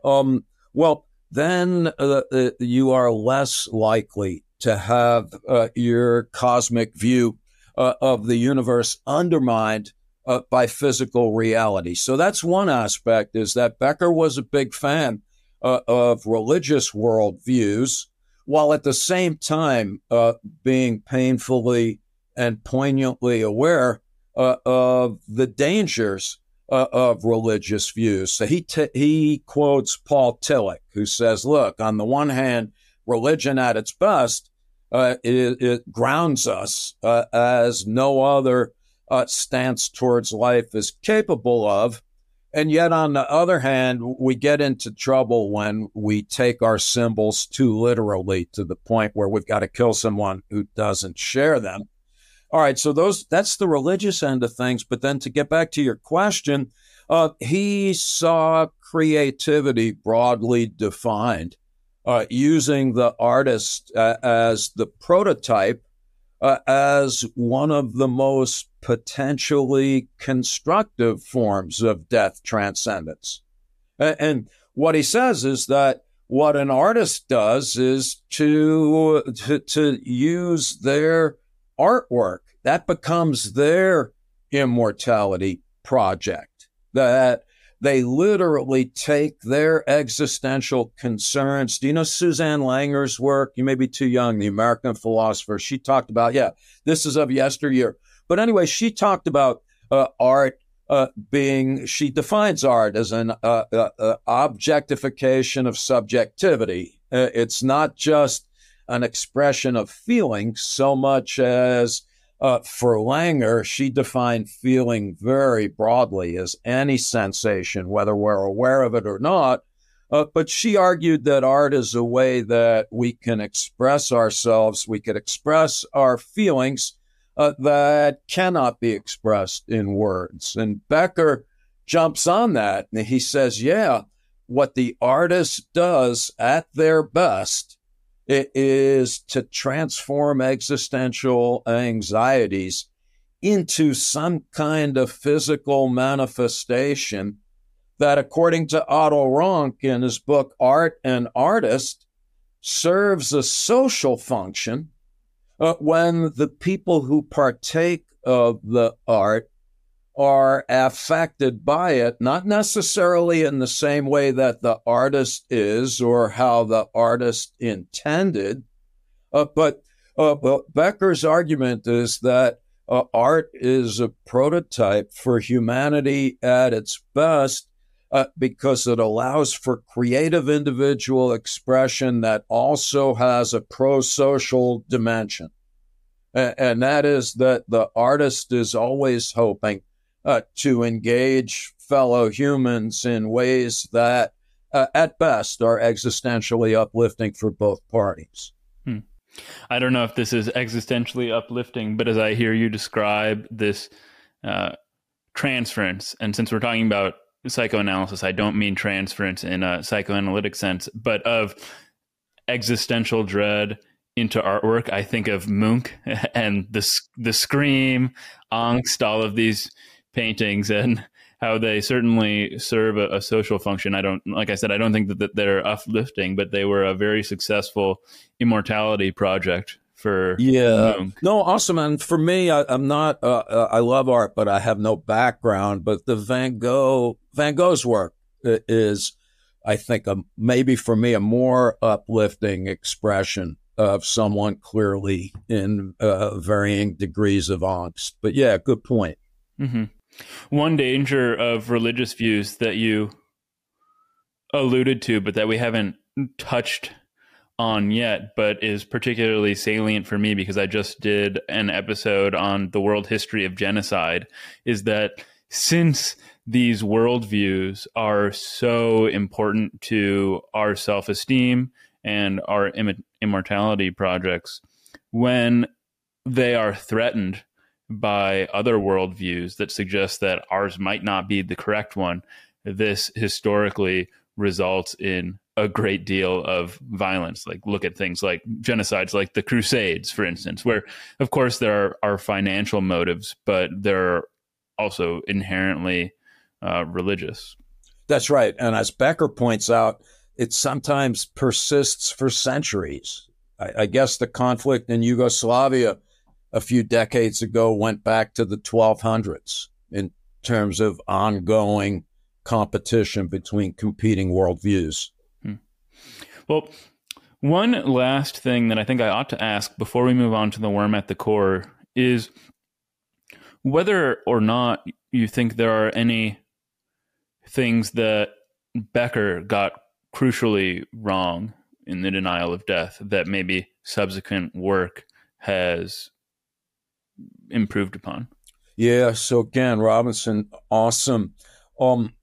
um, well, then uh, uh, you are less likely to have uh, your cosmic view uh, of the universe undermined uh, by physical reality. So that's one aspect is that Becker was a big fan uh, of religious worldviews, while at the same time being painfully and poignantly aware of the dangers uh, of religious views. So he t- he quotes Paul Tillich, who says, "Look, on the one hand, religion at its best, uh, it, it, grounds us uh, as no other uh, stance towards life is capable of." And yet, on the other hand, we get into trouble when we take our symbols too literally to the point where we've got to kill someone who doesn't share them. All right, so those that's the religious end of things. But then to get back to your question, uh, he saw creativity broadly defined, uh, using the artist uh, as the prototype, uh, as one of the most potentially constructive forms of death transcendence. And what he says is that what an artist does is to to, to use their artwork that becomes their immortality project. That they literally take their existential concerns. Do you know Susanne Langer's work? You may be too young, the American philosopher. She talked about, yeah, this is of yesteryear. But anyway, she talked about uh, art uh, being, she defines art as an uh, uh, uh objectification of subjectivity. Uh, it's not just an expression of feeling so much as uh, for Langer, she defined feeling very broadly as any sensation, whether we're aware of it or not. Uh, but she argued that art is a way that we can express ourselves, we could express our feelings uh, that cannot be expressed in words. And Becker jumps on that and he says, yeah, what the artist does at their best it is to transform existential anxieties into some kind of physical manifestation that, according to Otto Rank in his book Art and Artist, serves a social function uh, when the people who partake of the art are affected by it, not necessarily in the same way that the artist is or how the artist intended, uh, but uh, Becker's argument is that uh, art is a prototype for humanity at its best uh, because it allows for creative individual expression that also has a pro social dimension. and that is that the artist is always hoping uh, to engage fellow humans in ways that uh, at best, are existentially uplifting for both parties. Hmm. I don't know if this is existentially uplifting, but as I hear you describe this uh, transference, and since we're talking about psychoanalysis, I don't mean transference in a psychoanalytic sense, but of existential dread into artwork. I think of Munch and the the scream, angst, all of these paintings, and how they certainly serve a, a, social function. I don't, like I said, I don't think that, that they're uplifting, but they were a very successful immortality project for yeah. No awesome. And for me I, am not uh, uh, i love art but i have no background. But the van gogh van gogh's work is i think a, maybe for me a more uplifting expression of someone clearly in uh, varying degrees of angst. But yeah good point. Mm-hmm. One danger of religious views that you alluded to but that we haven't touched on yet, but is particularly salient for me because I just did an episode on the world history of genocide, is that since these worldviews are so important to our self esteem and our Im- immortality projects, when they are threatened by other worldviews that suggest that ours might not be the correct one, this historically results in a great deal of violence. Like look at things like genocides, like the Crusades, for instance, where of course there are, are financial motives, but they're also inherently uh, religious. That's right, and as Becker points out, it sometimes persists for centuries. I, I guess the conflict in Yugoslavia a few decades ago went back to the 1200s in terms of ongoing competition between competing worldviews. Hmm. Well, one last thing that I think I ought to ask before we move on to the worm at the core is whether or not you think there are any things that Becker got crucially wrong in the denial of death that maybe subsequent work has improved upon. Yeah, so again, Robinson, awesome. Um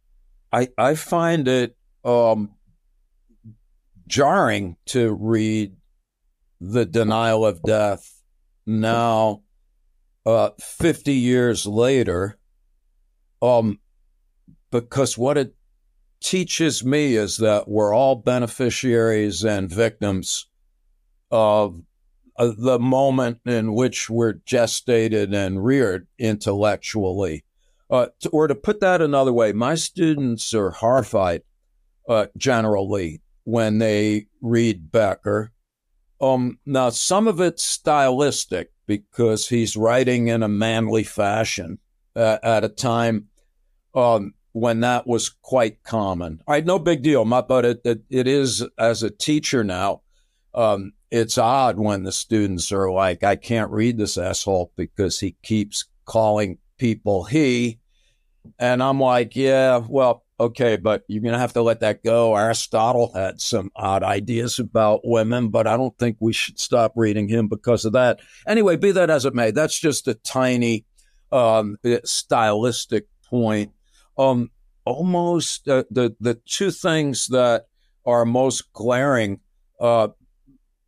I I find it um jarring to read the denial of death now, uh, 50 years later, um, because what it teaches me is that we're all beneficiaries and victims of uh, the moment in which we're gestated and reared intellectually. Uh, to, or to put that another way, my students are horrified uh, generally when they read Becker. Um, now, some of it's stylistic because he's writing in a manly fashion uh, at a time um, when that was quite common. Right, no big deal, but it, it, it is as a teacher now. Um, it's odd when the students are like, I can't read this asshole because he keeps calling people he. And I'm like, yeah, well, okay, but you're going to have to let that go. Aristotle had some odd ideas about women, but I don't think we should stop reading him because of that. Anyway, be that as it may, that's just a tiny um, stylistic point. Um, almost uh, the the two things that are most glaring uh,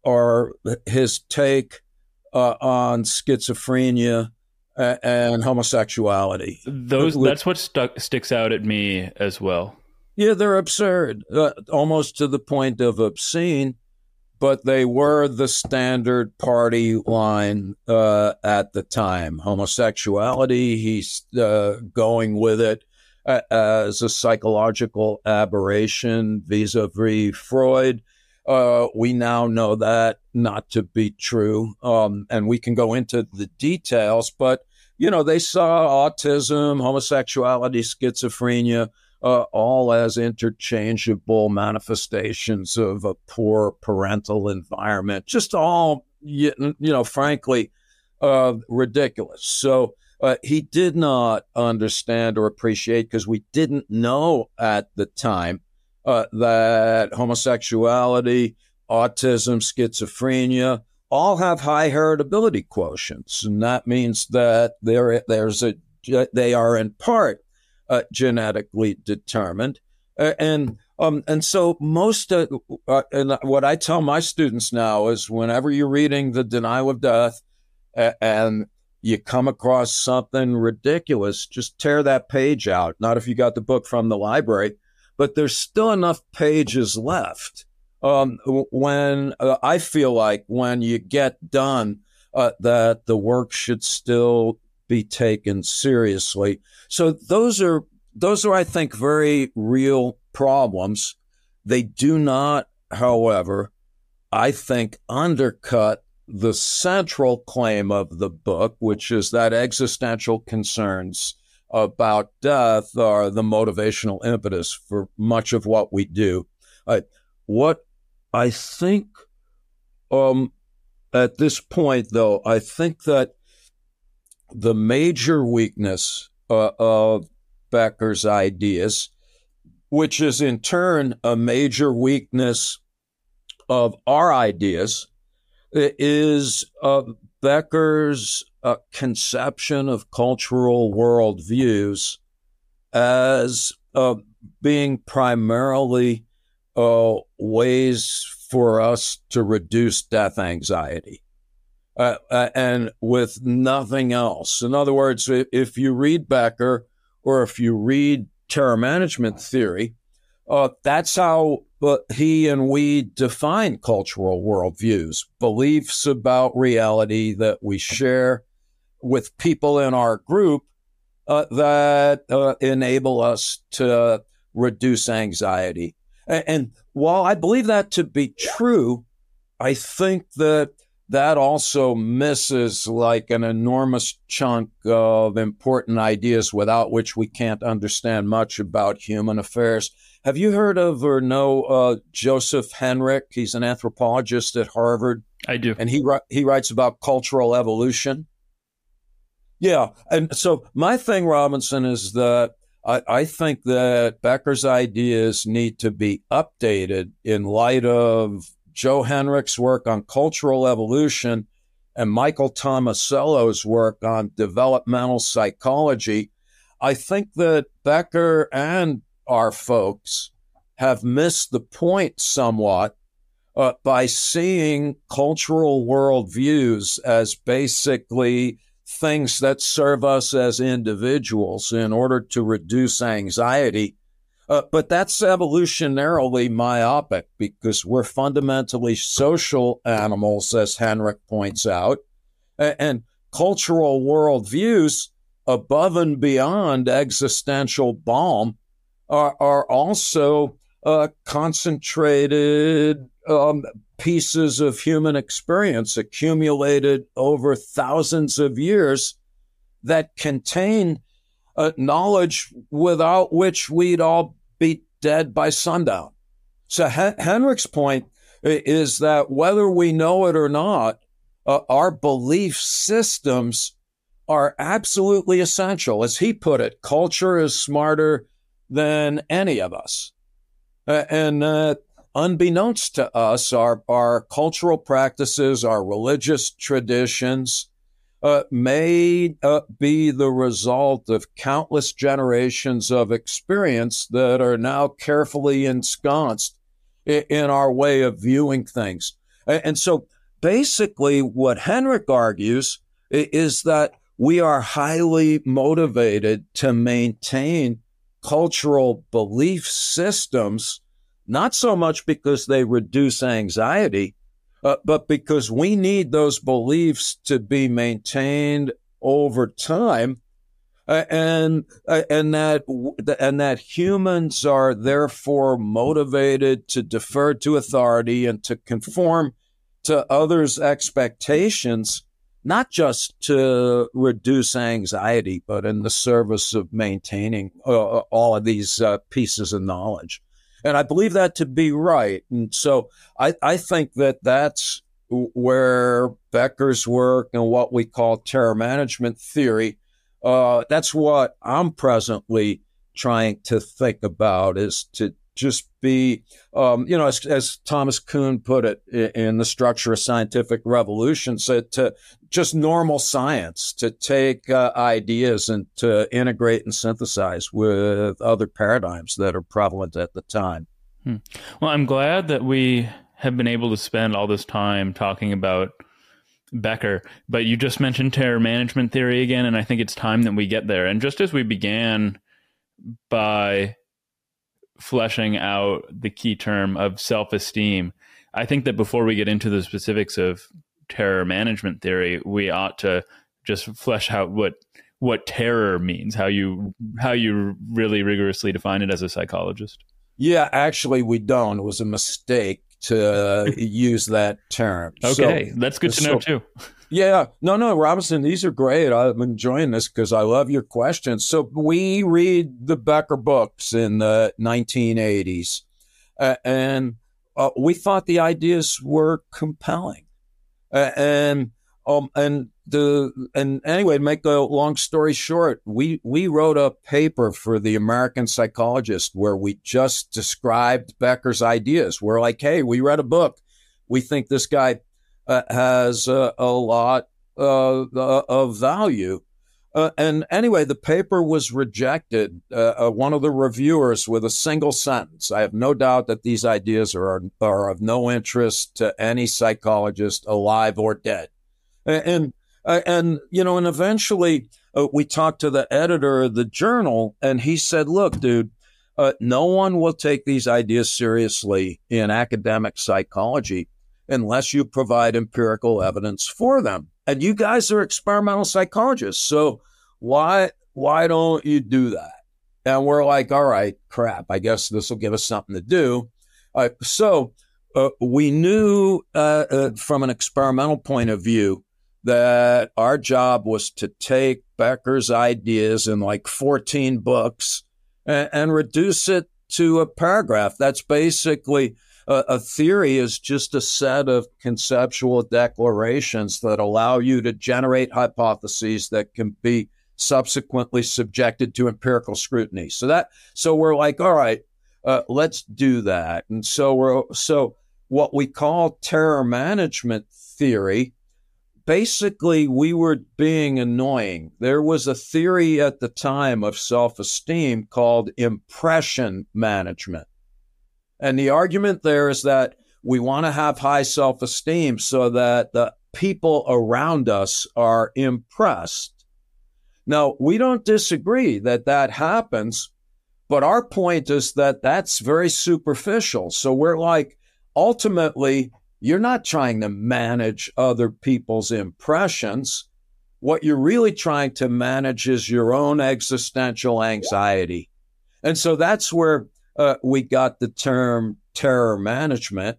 are his take uh, on schizophrenia and homosexuality. Those that's what stuck sticks out at me as well. Yeah, they're absurd, uh, almost to the point of obscene, but they were the standard party line uh, at the time. Homosexuality, he's uh, going with it uh, as a psychological aberration vis-a-vis Freud. Uh, we now know that not to be true. Um, and we can go into the details, but, you know, they saw autism, homosexuality, schizophrenia, uh, all as interchangeable manifestations of a poor parental environment, just all, you, know, frankly, uh, ridiculous. So, uh, he did not understand or appreciate because we didn't know at the time uh, that homosexuality, autism, schizophrenia all have high heritability quotients, and that means that there there's a they are in part uh, genetically determined. Uh, and Um, and so most uh, uh, and what I tell my students now is whenever you're reading the denial of death and you come across something ridiculous, just tear that page out. Not if you got the book from the library, but there's still enough pages left. Um, when uh, I feel like when you get done, uh, that the work should still be taken seriously. So those are those are, I think, very real problems. They do not, however, I think, undercut the central claim of the book, which is that existential concerns about death are the motivational impetus for much of what we do. What I think um, at this point, though, I think that the major weakness uh, of Becker's ideas, which is in turn a major weakness of our ideas, is uh, Becker's uh, conception of cultural worldviews as uh, being primarily uh, ways for us to reduce death anxiety. Uh, uh, and with nothing else. In other words, if you read Becker or if you read terror management theory, uh, that's how uh, he and we define cultural worldviews, beliefs about reality that we share with people in our group uh, that uh, enable us to reduce anxiety. And, and while I believe that to be true, I think that that also misses like an enormous chunk of important ideas without which we can't understand much about human affairs. Have you heard of or know uh, Joseph Henrich? He's an anthropologist at Harvard. I do, and he he writes about cultural evolution. Yeah, and so my thing, Robinson, is that I, I think that Becker's ideas need to be updated in light of Joe Henrich's work on cultural evolution and Michael Tomasello's work on developmental psychology, I think that Becker and our folks have missed the point somewhat uh, by seeing cultural worldviews as basically things that serve us as individuals in order to reduce anxiety. Uh, but that's evolutionarily myopic because we're fundamentally social animals, as Henrich points out, and, and cultural worldviews above and beyond existential balm are, are also uh, concentrated um, pieces of human experience accumulated over thousands of years that contain uh, knowledge without which we'd all be dead by sundown. So Hen- Henrich's point is that whether we know it or not, uh, our belief systems are absolutely essential. As he put it, culture is smarter than any of us. Uh, and uh, unbeknownst to us, our, our cultural practices, our religious traditions, uh, may uh, be the result of countless generations of experience that are now carefully ensconced in, in our way of viewing things. And so basically, what Henrich argues is that we are highly motivated to maintain cultural belief systems, not so much because they reduce anxiety, uh, but because we need those beliefs to be maintained over time. Uh, and uh, and that and that humans are therefore motivated to defer to authority and to conform to others' expectations, not just to reduce anxiety, but in the service of maintaining uh, all of these uh, pieces of knowledge. And I believe that to be right. And so I, I think that that's where Becker's work and what we call terror management theory, uh, that's what I'm presently trying to think about is to just be, um, you know, as, as, Thomas Kuhn put it in The Structure of Scientific Revolution, to just normal science, to take uh, ideas and to integrate and synthesize with other paradigms that are prevalent at the time. Hmm. Well, I'm glad that we have been able to spend all this time talking about Becker, but you just mentioned terror management theory again, and I think it's time that we get there. And just as we began by fleshing out the key term of self esteem, I think that before we get into the specifics of terror management theory, we ought to just flesh out what what terror means, how you how you really rigorously define it as a psychologist. Yeah, actually, we don't. It was a mistake to uh, use that term. Okay, so, that's good to so, know too. Yeah, no, no, Robinson, these are great. I'm enjoying this because I love your questions. So we read the Becker books in the 1980s, uh, and uh, we thought the ideas were compelling, uh, and um, and the and anyway, to make a long story short, we we wrote a paper for the American Psychologist where we just described Becker's ideas. We're like, hey, we read a book. We think this guy uh, has uh, a lot uh, of value. Uh, and anyway, the paper was rejected. Uh, one of the reviewers with a single sentence. I have no doubt that these ideas are are of no interest to any psychologist, alive or dead. And and you know, and eventually we talked to the editor of the journal, and he said, "Look, dude, uh, no one will take these ideas seriously in academic psychology unless you provide empirical evidence for them. And you guys are experimental psychologists, so why why don't you do that?" And we're like, "All right, crap. I guess this will give us something to do." Uh, so uh, we knew uh, from an experimental point of view that our job was to take Becker's ideas in like 14 books and, and reduce it to a paragraph. That's basically a, a, theory is just a set of conceptual declarations that allow you to generate hypotheses that can be subsequently subjected to empirical scrutiny. So that so we're like, all right, uh, let's do that. And so we're so what we call terror management theory basically we were being annoying. There was a theory at the time of self esteem called impression management. And the argument there is that we want to have high self esteem so that the people around us are impressed. Now, we don't disagree that that happens, but our point is that that's very superficial. So we're like, ultimately, you're not trying to manage other people's impressions. What you're really trying to manage is your own existential anxiety. And so that's where uh, we got the term terror management.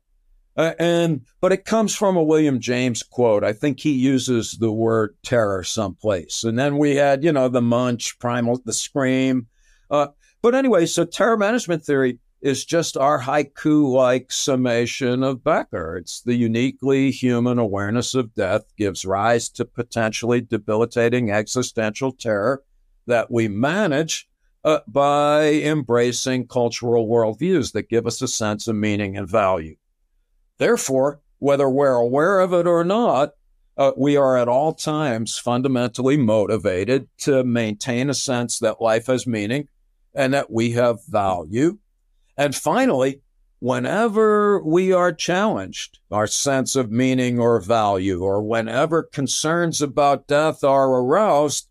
Uh, and but it comes from a William James quote. I think he uses the word terror someplace. And then we had, you know, the munch, primal, the scream. Uh, but anyway, so terror management theory is just our haiku like summation of Becker. It's the uniquely human awareness of death gives rise to potentially debilitating existential terror that we manage uh, by embracing cultural worldviews that give us a sense of meaning and value. Therefore, whether we're aware of it or not, uh, we are at all times fundamentally motivated to maintain a sense that life has meaning and that we have value and finally, whenever we are challenged, our sense of meaning or value, or whenever concerns about death are aroused,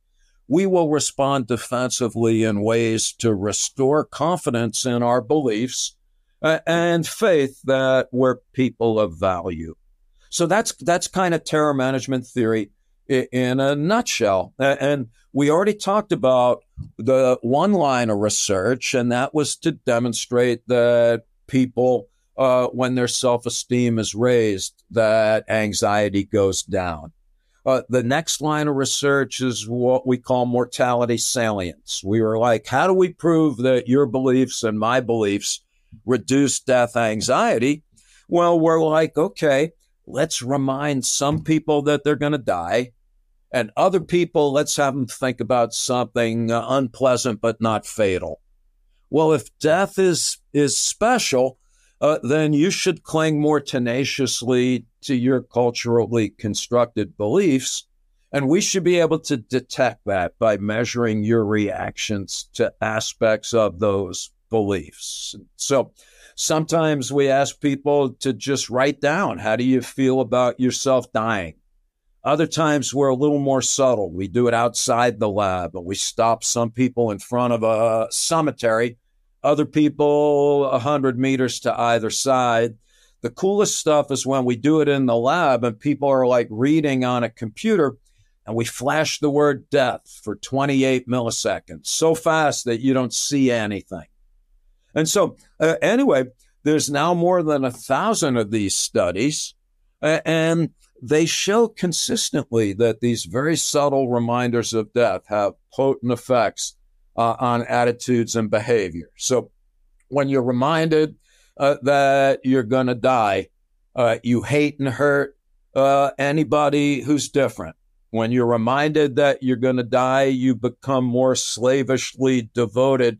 we will respond defensively in ways to restore confidence in our beliefs uh, and faith that we're people of value. So that's that's kind of terror management theory in a nutshell. And we already talked about the one line of research, and that was to demonstrate that people, uh, when their self esteem is raised, that anxiety goes down. Uh, the next line of research is what we call mortality salience. We were like, how do we prove that your beliefs and my beliefs reduce death anxiety? Well, we're like, okay, let's remind some people that they're going to die and other people, let's have them think about something uh, unpleasant but not fatal. Well, if death is is special, uh, then you should cling more tenaciously to your culturally constructed beliefs, and we should be able to detect that by measuring your reactions to aspects of those beliefs. So, Sometimes we ask people to just write down how do you feel about yourself dying? Other times we're a little more subtle. We do it outside the lab, but we stop some people in front of a cemetery, other people a hundred meters to either side. The coolest stuff is when we do it in the lab and people are like reading on a computer and we flash the word death for 28 milliseconds so fast that you don't see anything. And so, uh, anyway, there's now more than a thousand of these studies, uh, and they show consistently that these very subtle reminders of death have potent effects uh, on attitudes and behavior. So when you're reminded uh, that you're going to die, uh, you hate and hurt uh, anybody who's different. When you're reminded that you're going to die, you become more slavishly devoted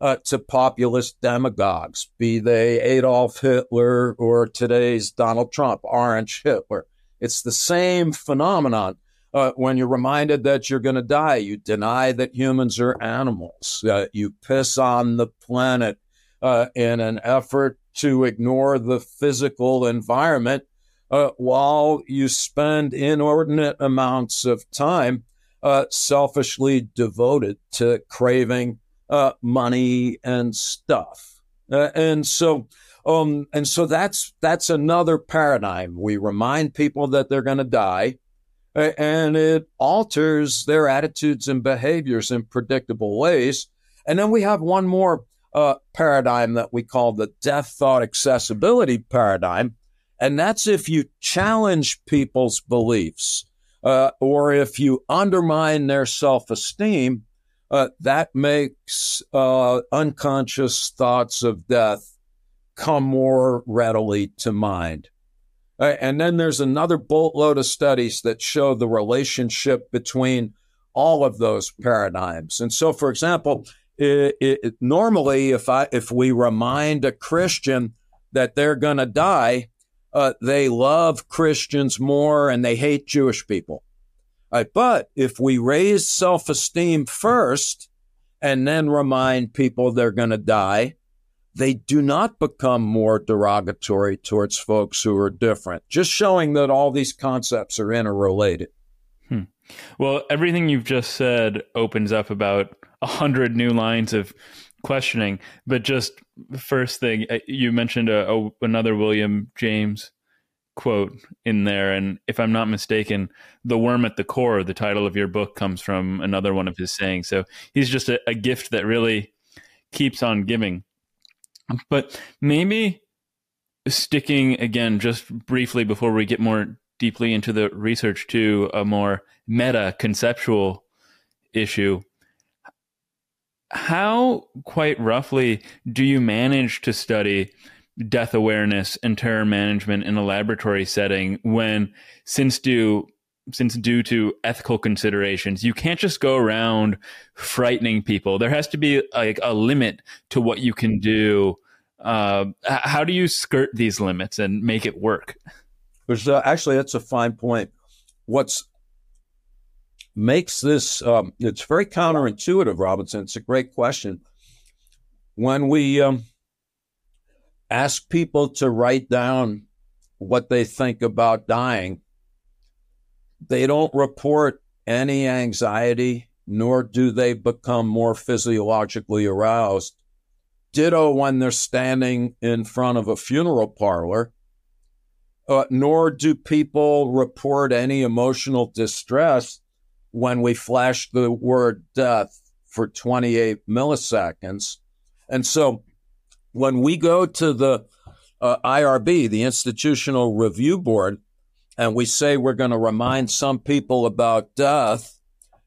uh, to populist demagogues, be they Adolf Hitler or today's Donald Trump, Orange Hitler. It's the same phenomenon. Uh, when you're reminded that you're going to die, you deny that humans are animals. Uh, you piss on the planet uh, in an effort to ignore the physical environment uh, while you spend inordinate amounts of time uh, selfishly devoted to craving uh, money and stuff. and so um, and so that's that's another paradigm. We remind people that they're going to die, and it alters their attitudes and behaviors in predictable ways. And then we have one more uh, paradigm that we call the death thought accessibility paradigm, and that's if you challenge people's beliefs uh, or if you undermine their self esteem. Uh, that makes uh, unconscious thoughts of death come more readily to mind. And then there's another boatload of studies that show the relationship between all of those paradigms. And so, for example, it, it, normally, if I if we remind a Christian that they're going to die, uh, they love Christians more and they hate Jewish people. Right, but if we raise self esteem first and then remind people they're going to die, they do not become more derogatory towards folks who are different, just showing that all these concepts are interrelated. Hmm. Well, everything you've just said opens up about a hundred new lines of questioning. But just first thing, uh, you mentioned a, a, another William James quote in there, and if I'm not mistaken, "The worm at the core," the title of your book, comes from another one of his sayings. So he's just a, a gift that really keeps on giving. But maybe sticking again, just briefly before we get more deeply into the research to a more meta conceptual issue. How, quite roughly, do you manage to study death awareness and terror management in a laboratory setting when, since due since due to ethical considerations, you can't just go around frightening people. There has to be like a limit to what you can do. Uh, how do you skirt these limits and make it work? Which uh, actually, that's a fine point. What's makes this um, it's very counterintuitive, Robinson. It's a great question. When we um, ask people to write down what they think about dying, they don't report any anxiety, nor do they become more physiologically aroused. Ditto when they're standing in front of a funeral parlor, uh, nor do people report any emotional distress when we flash the word death for 28 milliseconds. And so when we go to the uh, IRB, the Institutional Review Board, and we say we're going to remind some people about death.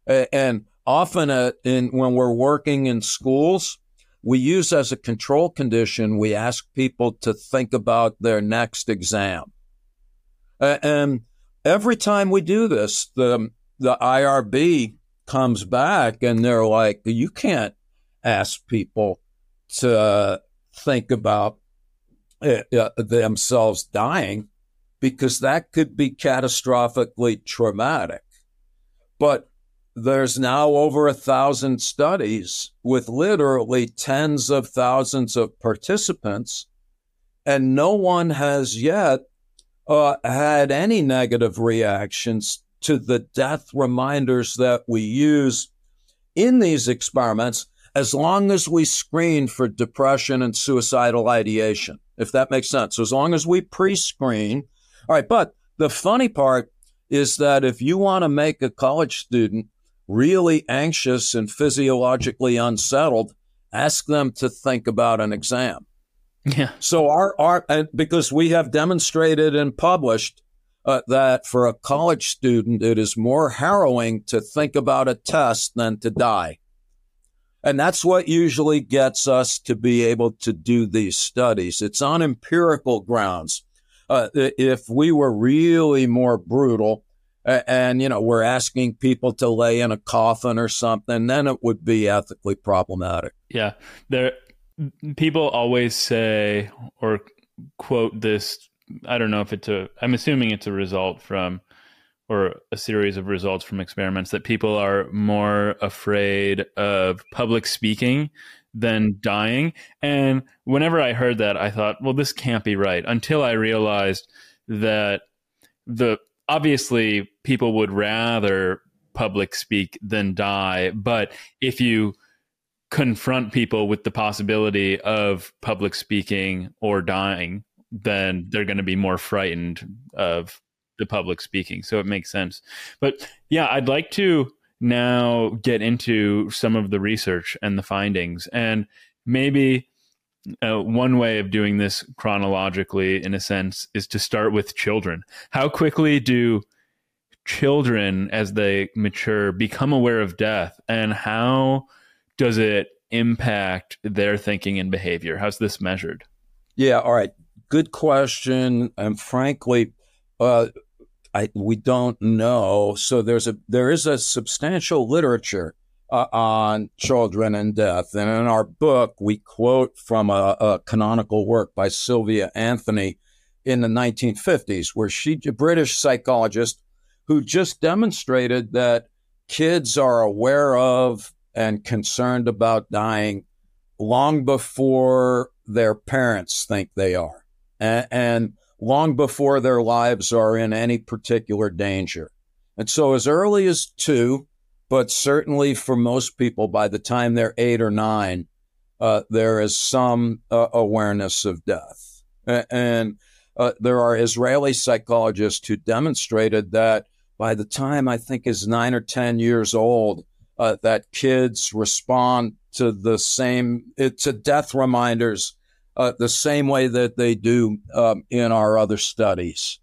And often, uh, in, when we're working in schools, we use as a control condition, we ask people to think about their next exam. and every time we do this, the, the IRB comes back and they're like, you can't ask people to think about uh, themselves dying because that could be catastrophically traumatic. But there's now over a thousand studies with literally tens of thousands of participants And no one has yet uh, had any negative reactions to the death reminders that we use in these experiments as long as we screen for depression and suicidal ideation, if that makes sense. As long as we pre screen. All right. But the funny part is that if you want to make a college student really anxious and physiologically unsettled, ask them to think about an exam. Yeah. So our our and because we have demonstrated and published uh, that for a college student it is more harrowing to think about a test than to die. And that's what usually gets us to be able to do these studies. It's on empirical grounds. Uh, if we were really more brutal, and you know we're asking people to lay in a coffin or something, then it would be ethically problematic. Yeah, there people always say or quote this i don't know if it's a i'm assuming it's a result from or a series of results from experiments that people are more afraid of public speaking than dying and whenever i heard that i thought well this can't be right until i realized that the obviously people would rather public speak than die but if you confront people with the possibility of public speaking or dying, then they're going to be more frightened of the public speaking. So it makes sense. But yeah, I'd like to now get into some of the research and the findings. And maybe uh, one way of doing this chronologically, in a sense, is to start with children. How quickly do children, as they mature, become aware of death? And how does it impact their thinking and behavior? How's this measured? Yeah, all right. Good question. And frankly, uh, I, we don't know. So there's a there is a substantial literature uh, on children and death, and in our book we quote from a, a, canonical work by Sylvia Anthony in the 1950s, where she a British psychologist who just demonstrated that kids are aware of and concerned about dying long before their parents think they are, and, and long before their lives are in any particular danger. And so, as early as two, but certainly for most people, by the time they're eight or nine, uh, there is some uh, awareness of death. And uh, there are Israeli psychologists who demonstrated that by the time I think is nine or 10 years old, uh, that kids respond to the same to death reminders uh, the same way that they do um, in our other studies.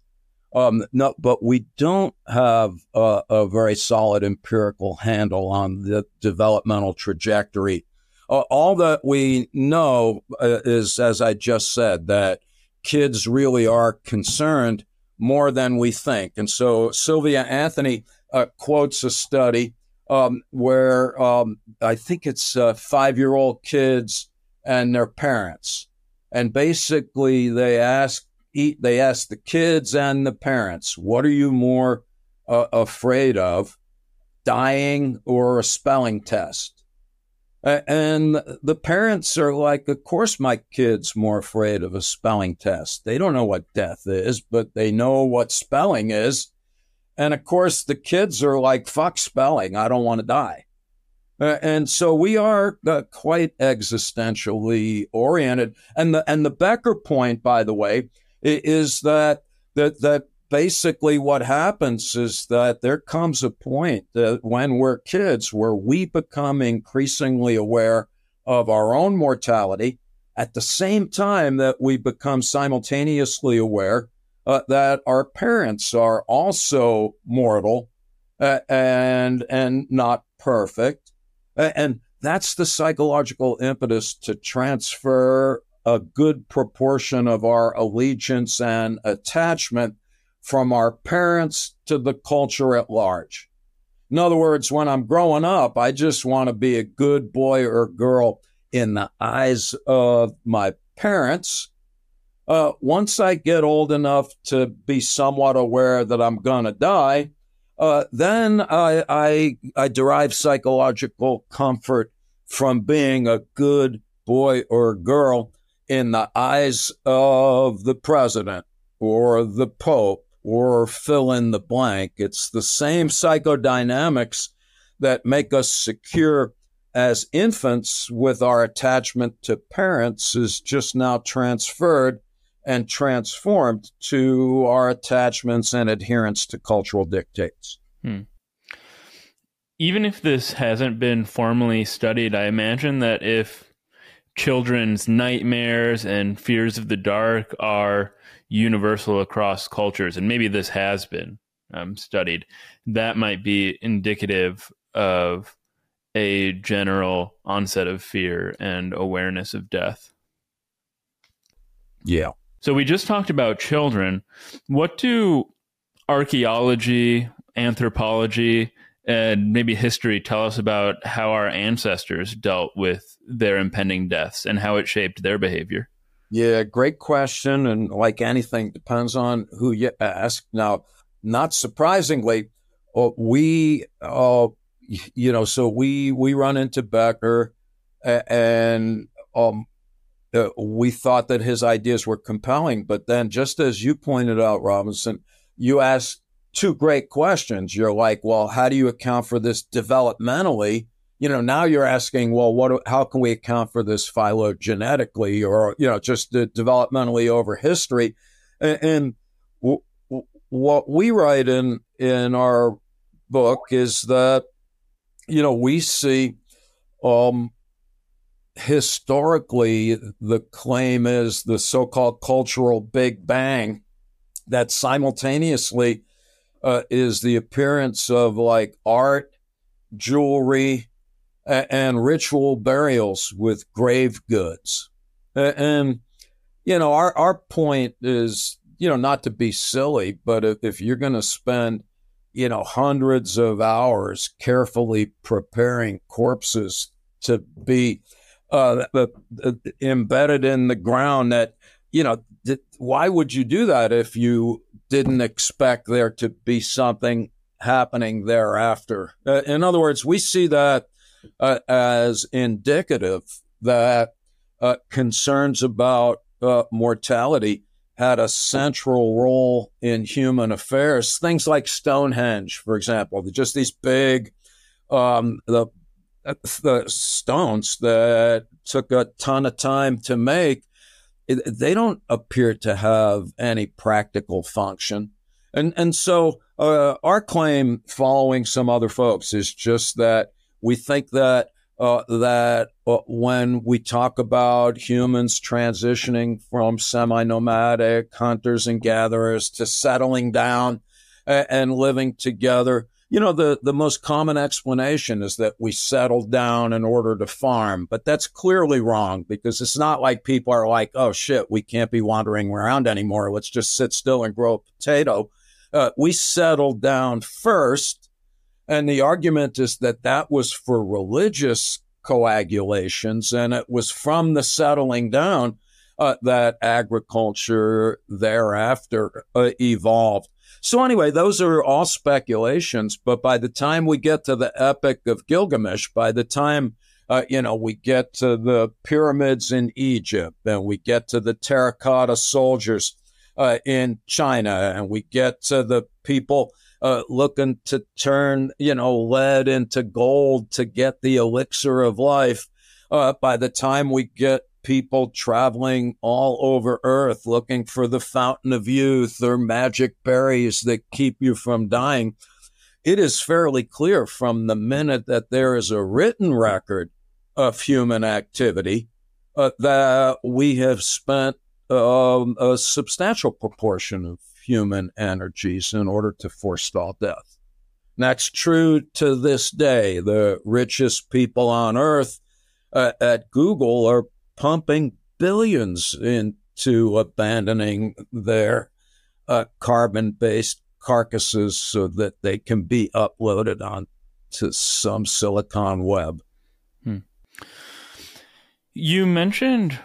Um, no, but we don't have a, a, very solid empirical handle on the developmental trajectory. Uh, all that we know uh, is, as I just said, that kids really are concerned more than we think. And so Sylvia Anthony uh, quotes a study um, where um, I think it's uh, five year old kids and their parents. And basically, they ask they ask the kids and the parents, what are you more uh, afraid of, dying or a spelling test? And the parents are like, of course, my kid's more afraid of a spelling test. They don't know what death is, but they know what spelling is. And of course, the kids are like, fuck spelling. I don't want to die. Uh, and so we are uh, quite existentially oriented. And the, and the Becker point, by the way, is that, that, that basically what happens is that there comes a point that when we're kids where we become increasingly aware of our own mortality at the same time that we become simultaneously aware uh, that our parents are also mortal uh, and and not perfect, and that's the psychological impetus to transfer a good proportion of our allegiance and attachment from our parents to the culture at large. In other words, when I'm growing up, I just want to be a good boy or girl in the eyes of my parents uh, once I get old enough to be somewhat aware that I'm going to die, uh, then I, I, I derive psychological comfort from being a good boy or girl in the eyes of the president or the pope or fill in the blank. It's the same psychodynamics that make us secure as infants with our attachment to parents is just now transferred and transformed to our attachments and adherence to cultural dictates. Hmm. Even if this hasn't been formally studied, I imagine that if children's nightmares and fears of the dark are universal across cultures, and maybe this has been um, studied, that might be indicative of a general onset of fear and awareness of death. Yeah. So we just talked about children. What do archaeology, anthropology, and maybe history tell us about how our ancestors dealt with their impending deaths and how it shaped their behavior? Yeah, great question. And like anything, depends on who you ask. Now, not surprisingly, uh, we, uh, you know, so we we run into Becker, and um, uh, we thought that his ideas were compelling. But then, just as you pointed out, Robinson, you asked two great questions. You're like, well, how do you account for this developmentally? You know, now you're asking, well, what? How can we account for this phylogenetically, or you know, just developmentally over history? And, and w- w- what we write in in our book is that you know we see um, historically, the claim is the so called cultural Big Bang that simultaneously uh, is the appearance of like art, jewelry, a- and ritual burials with grave goods. and, you know, our, our point is, you know, not to be silly, but if, if you're going to spend, you know, hundreds of hours carefully preparing corpses to be uh, embedded in the ground that you know why would you do that if you didn't expect there to be something happening thereafter? Uh, in other words we see that uh, as indicative that uh, concerns about uh, mortality had a central role in human affairs. Things like stonehenge for example just these big um, the the stones that took a ton of time to make, they don't appear to have any practical function. And, and so uh, our claim, following some other folks, is just that we think that uh, that uh, when we talk about humans transitioning from semi-nomadic hunters and gatherers to settling down and living together, you know, the, the most common explanation is that we settled down in order to farm, but that's clearly wrong because it's not like people are like, oh shit, we can't be wandering around anymore. Let's just sit still and grow a potato. Uh, we settled down first. And the argument is that that was for religious coagulations and it was from the settling down uh, that agriculture thereafter uh, evolved. So, anyway, those are all speculations. But by the time we get to the Epic of Gilgamesh, by the time uh, you know, we get to the pyramids in Egypt, and we get to the terracotta soldiers uh, in China, and we get to the people uh, looking to turn, you know, lead into gold to get the elixir of life. Uh, by the time we get people traveling all over Earth looking for the fountain of youth or magic berries that keep you from dying. It is fairly clear from the minute that there is a written record of human activity uh, that we have spent um, a substantial proportion of human energies in order to forestall death. And that's true to this day. The richest people on earth uh, at Google are pumping billions into abandoning their uh, carbon based carcasses so that they can be uploaded onto some silicon web. Hmm. You mentioned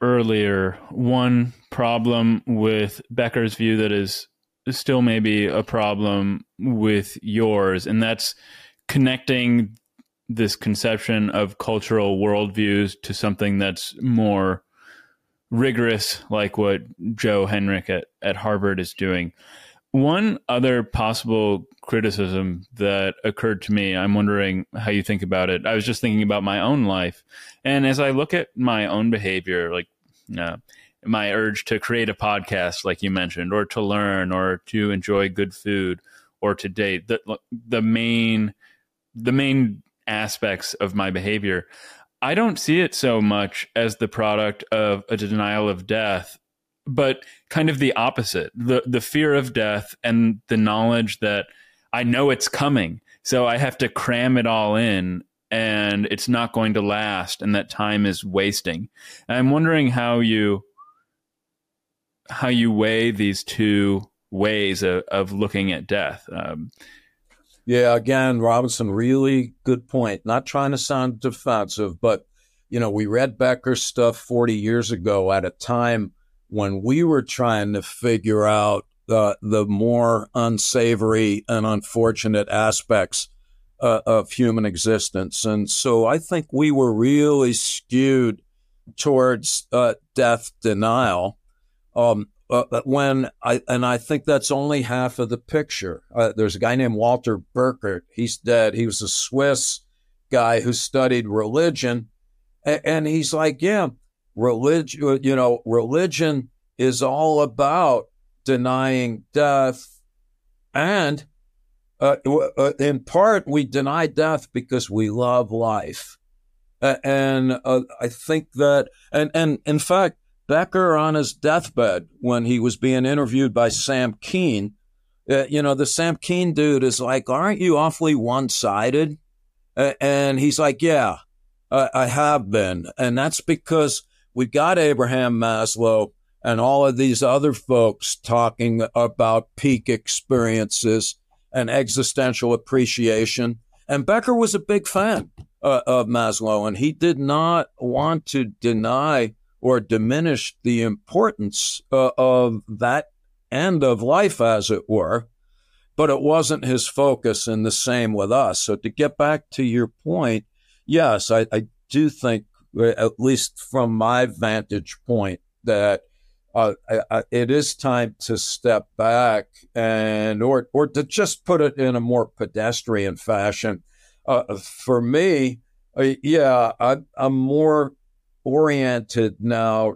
earlier one problem with Becker's view that is still maybe a problem with yours, and that's connecting this conception of cultural worldviews to something that's more rigorous like what Joe Henrich at, at Harvard is doing. One other possible criticism that occurred to me, I'm wondering how you think about it. I was just thinking about my own life. And as I look at my own behavior, like uh, my urge to create a podcast, like you mentioned, or to learn, or to enjoy good food, or to date, the, the main, the main aspects of my behavior, I don't see it so much as the product of a denial of death but kind of the opposite the the fear of death and the knowledge that I know it's coming so I have to cram it all in and it's not going to last and that time is wasting. And I'm wondering how you how you weigh these two ways of, of looking at death. Um, yeah again Robinson really good point not trying to sound defensive but you know we read Becker's stuff 40 years ago at a time when we were trying to figure out the the more unsavory and unfortunate aspects uh, of human existence, and so I think we were really skewed towards uh, death denial. Um, uh, when I and I think that's only half of the picture. Uh, there's a guy named Walter Burkert. He's dead. He was a Swiss guy who studied religion, and, and he's like, yeah, religion, you know, religion is all about denying death. And uh, uh, in part, we deny death because we love life. Uh, and I think that, and, and in fact, Becker on his deathbed when he was being interviewed by Sam Keen, uh, you know, the Sam Keen dude is like, aren't you awfully one sided? and he's like, yeah, I have been. And that's because we got Abraham Maslow and all of these other folks talking about peak experiences and existential appreciation. And Becker was a big fan uh, of Maslow, and he did not want to deny or diminished the importance uh, of that end of life, as it were. But it wasn't his focus, and the same with us. So, to get back to your point, yes, I, I do think at least from my vantage point, that uh, I, it is time to step back and or or to just put it in a more pedestrian fashion. Uh, for me, uh, yeah, I, I'm more oriented now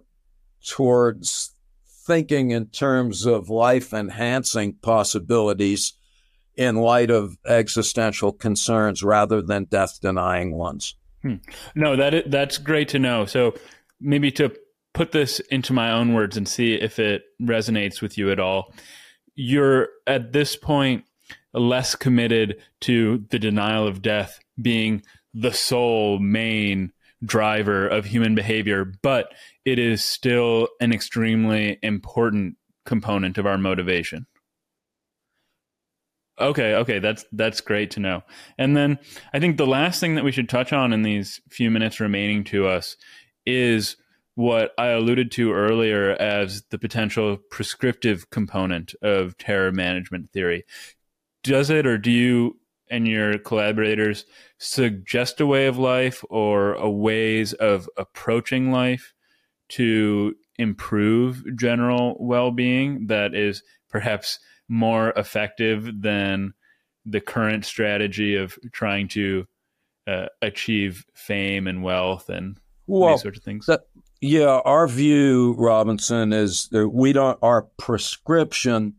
towards thinking in terms of life enhancing possibilities in light of existential concerns rather than death denying ones. Hmm. No, that that's great to know. So maybe to put this into my own words and see if it resonates with you at all. You're at this point less committed to the denial of death being the sole main driver of human behavior, but it is still an extremely important component of our motivation. Okay, okay, that's that's great to know. And then I think the last thing that we should touch on in these few minutes remaining to us is what I alluded to earlier as the potential prescriptive component of terror management theory. Does it or do you and your collaborators suggest a way of life or a ways of approaching life to improve general well-being that is perhaps more effective than the current strategy of trying to uh, achieve fame and wealth and well, these sorts of things? That, yeah, our view, Robinson, is that we don't. Our prescription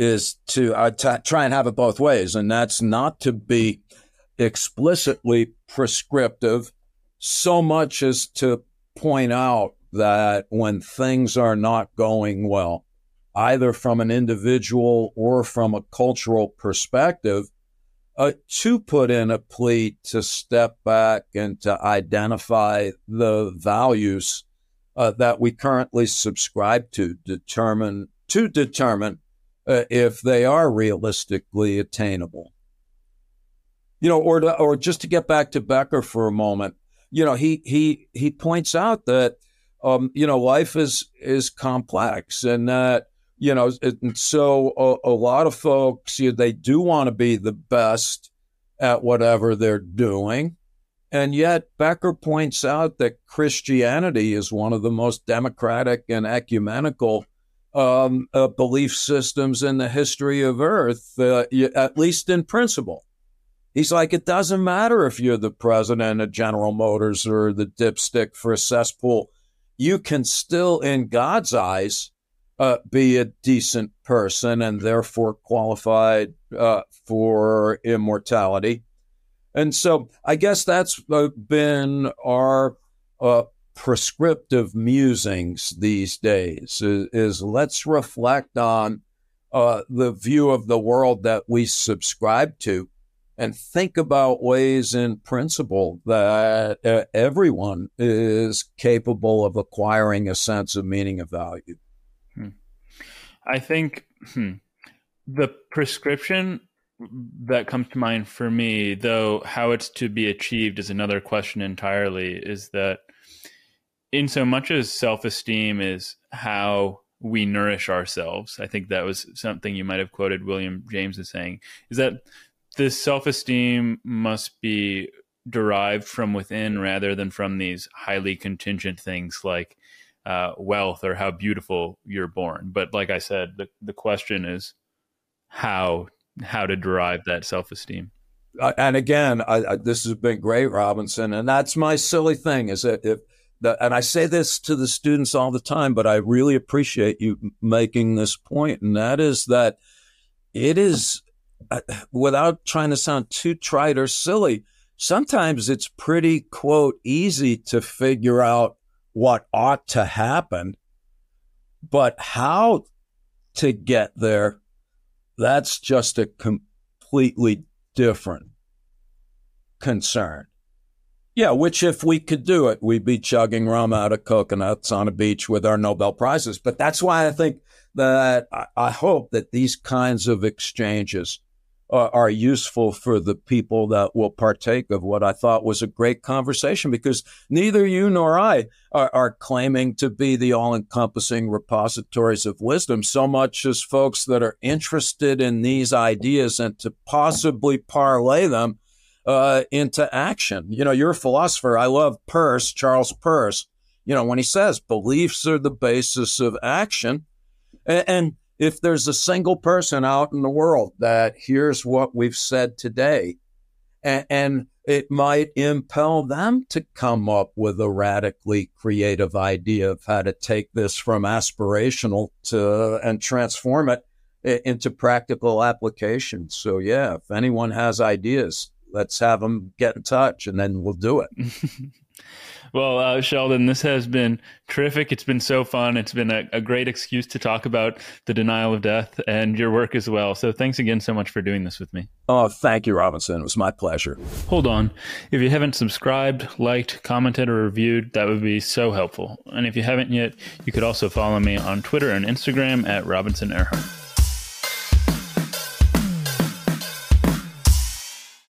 is to uh, t- try and have it both ways, and that's not to be explicitly prescriptive so much as to point out that when things are not going well, either from an individual or from a cultural perspective, uh, to put in a plea to step back and to identify the values uh, that we currently subscribe to, determine to determine uh, if they are realistically attainable. You know, or to, or just to get back to Becker for a moment, you know, he he he points out that um, you know life is is complex and that you know, and so a, a lot of folks, you know, they do want to be the best at whatever they're doing. And yet, Becker points out that Christianity is one of the most democratic and ecumenical um, uh, belief systems in the history of Earth, uh, at least in principle. He's like, it doesn't matter if you're the president of General Motors or the dipstick for a cesspool. You can still, in God's eyes, uh, be a decent person and therefore qualified uh, for immortality. And so I guess that's been our uh, prescriptive musings these days is, is let's reflect on uh, the view of the world that we subscribe to and think about ways in principle that uh, everyone is capable of acquiring a sense of meaning of value. Hmm. I think hmm, the prescription that comes to mind for me, though how it's to be achieved is another question entirely, is that in so much as self esteem is how we nourish ourselves, I think that was something you might have quoted William James as saying, is that this self esteem must be derived from within rather than from these highly contingent things like uh, wealth or how beautiful you're born. But like I said, the, the question is how how to derive that self esteem. Uh, and again, I, I, this has been great, Robinson, and that's my silly thing is that if and I say this to the students all the time, but I really appreciate you making this point, and that is that it is uh, without trying to sound too trite or silly, sometimes it's pretty, quote, easy to figure out what ought to happen. But how to get there, that's just a completely different concern. Yeah, which if we could do it, we'd be chugging rum out of coconuts on a beach with our Nobel Prizes. But that's why I think that I hope that these kinds of exchanges uh, are useful for the people that will partake of what I thought was a great conversation because neither you nor I are, are claiming to be the all encompassing repositories of wisdom so much as folks that are interested in these ideas and to possibly parlay them uh, into action. You know, you're a philosopher. I love Peirce, Charles Peirce. You know, when he says beliefs are the basis of action. and, and if there's a single person out in the world that hears what we've said today, and, and it might impel them to come up with a radically creative idea of how to take this from aspirational to and transform it into practical application. So yeah, if anyone has ideas, let's have them get in touch and then we'll do it. Well, uh, Sheldon, this has been terrific. It's been so fun. It's been a, a, great excuse to talk about the denial of death and your work as well. So thanks again so much for doing this with me. Oh, thank you, Robinson. It was my pleasure. Hold on. If you haven't subscribed, liked, commented, or reviewed, that would be so helpful. And if you haven't yet, you could also follow me on Twitter and Instagram at Robinson Erhardt.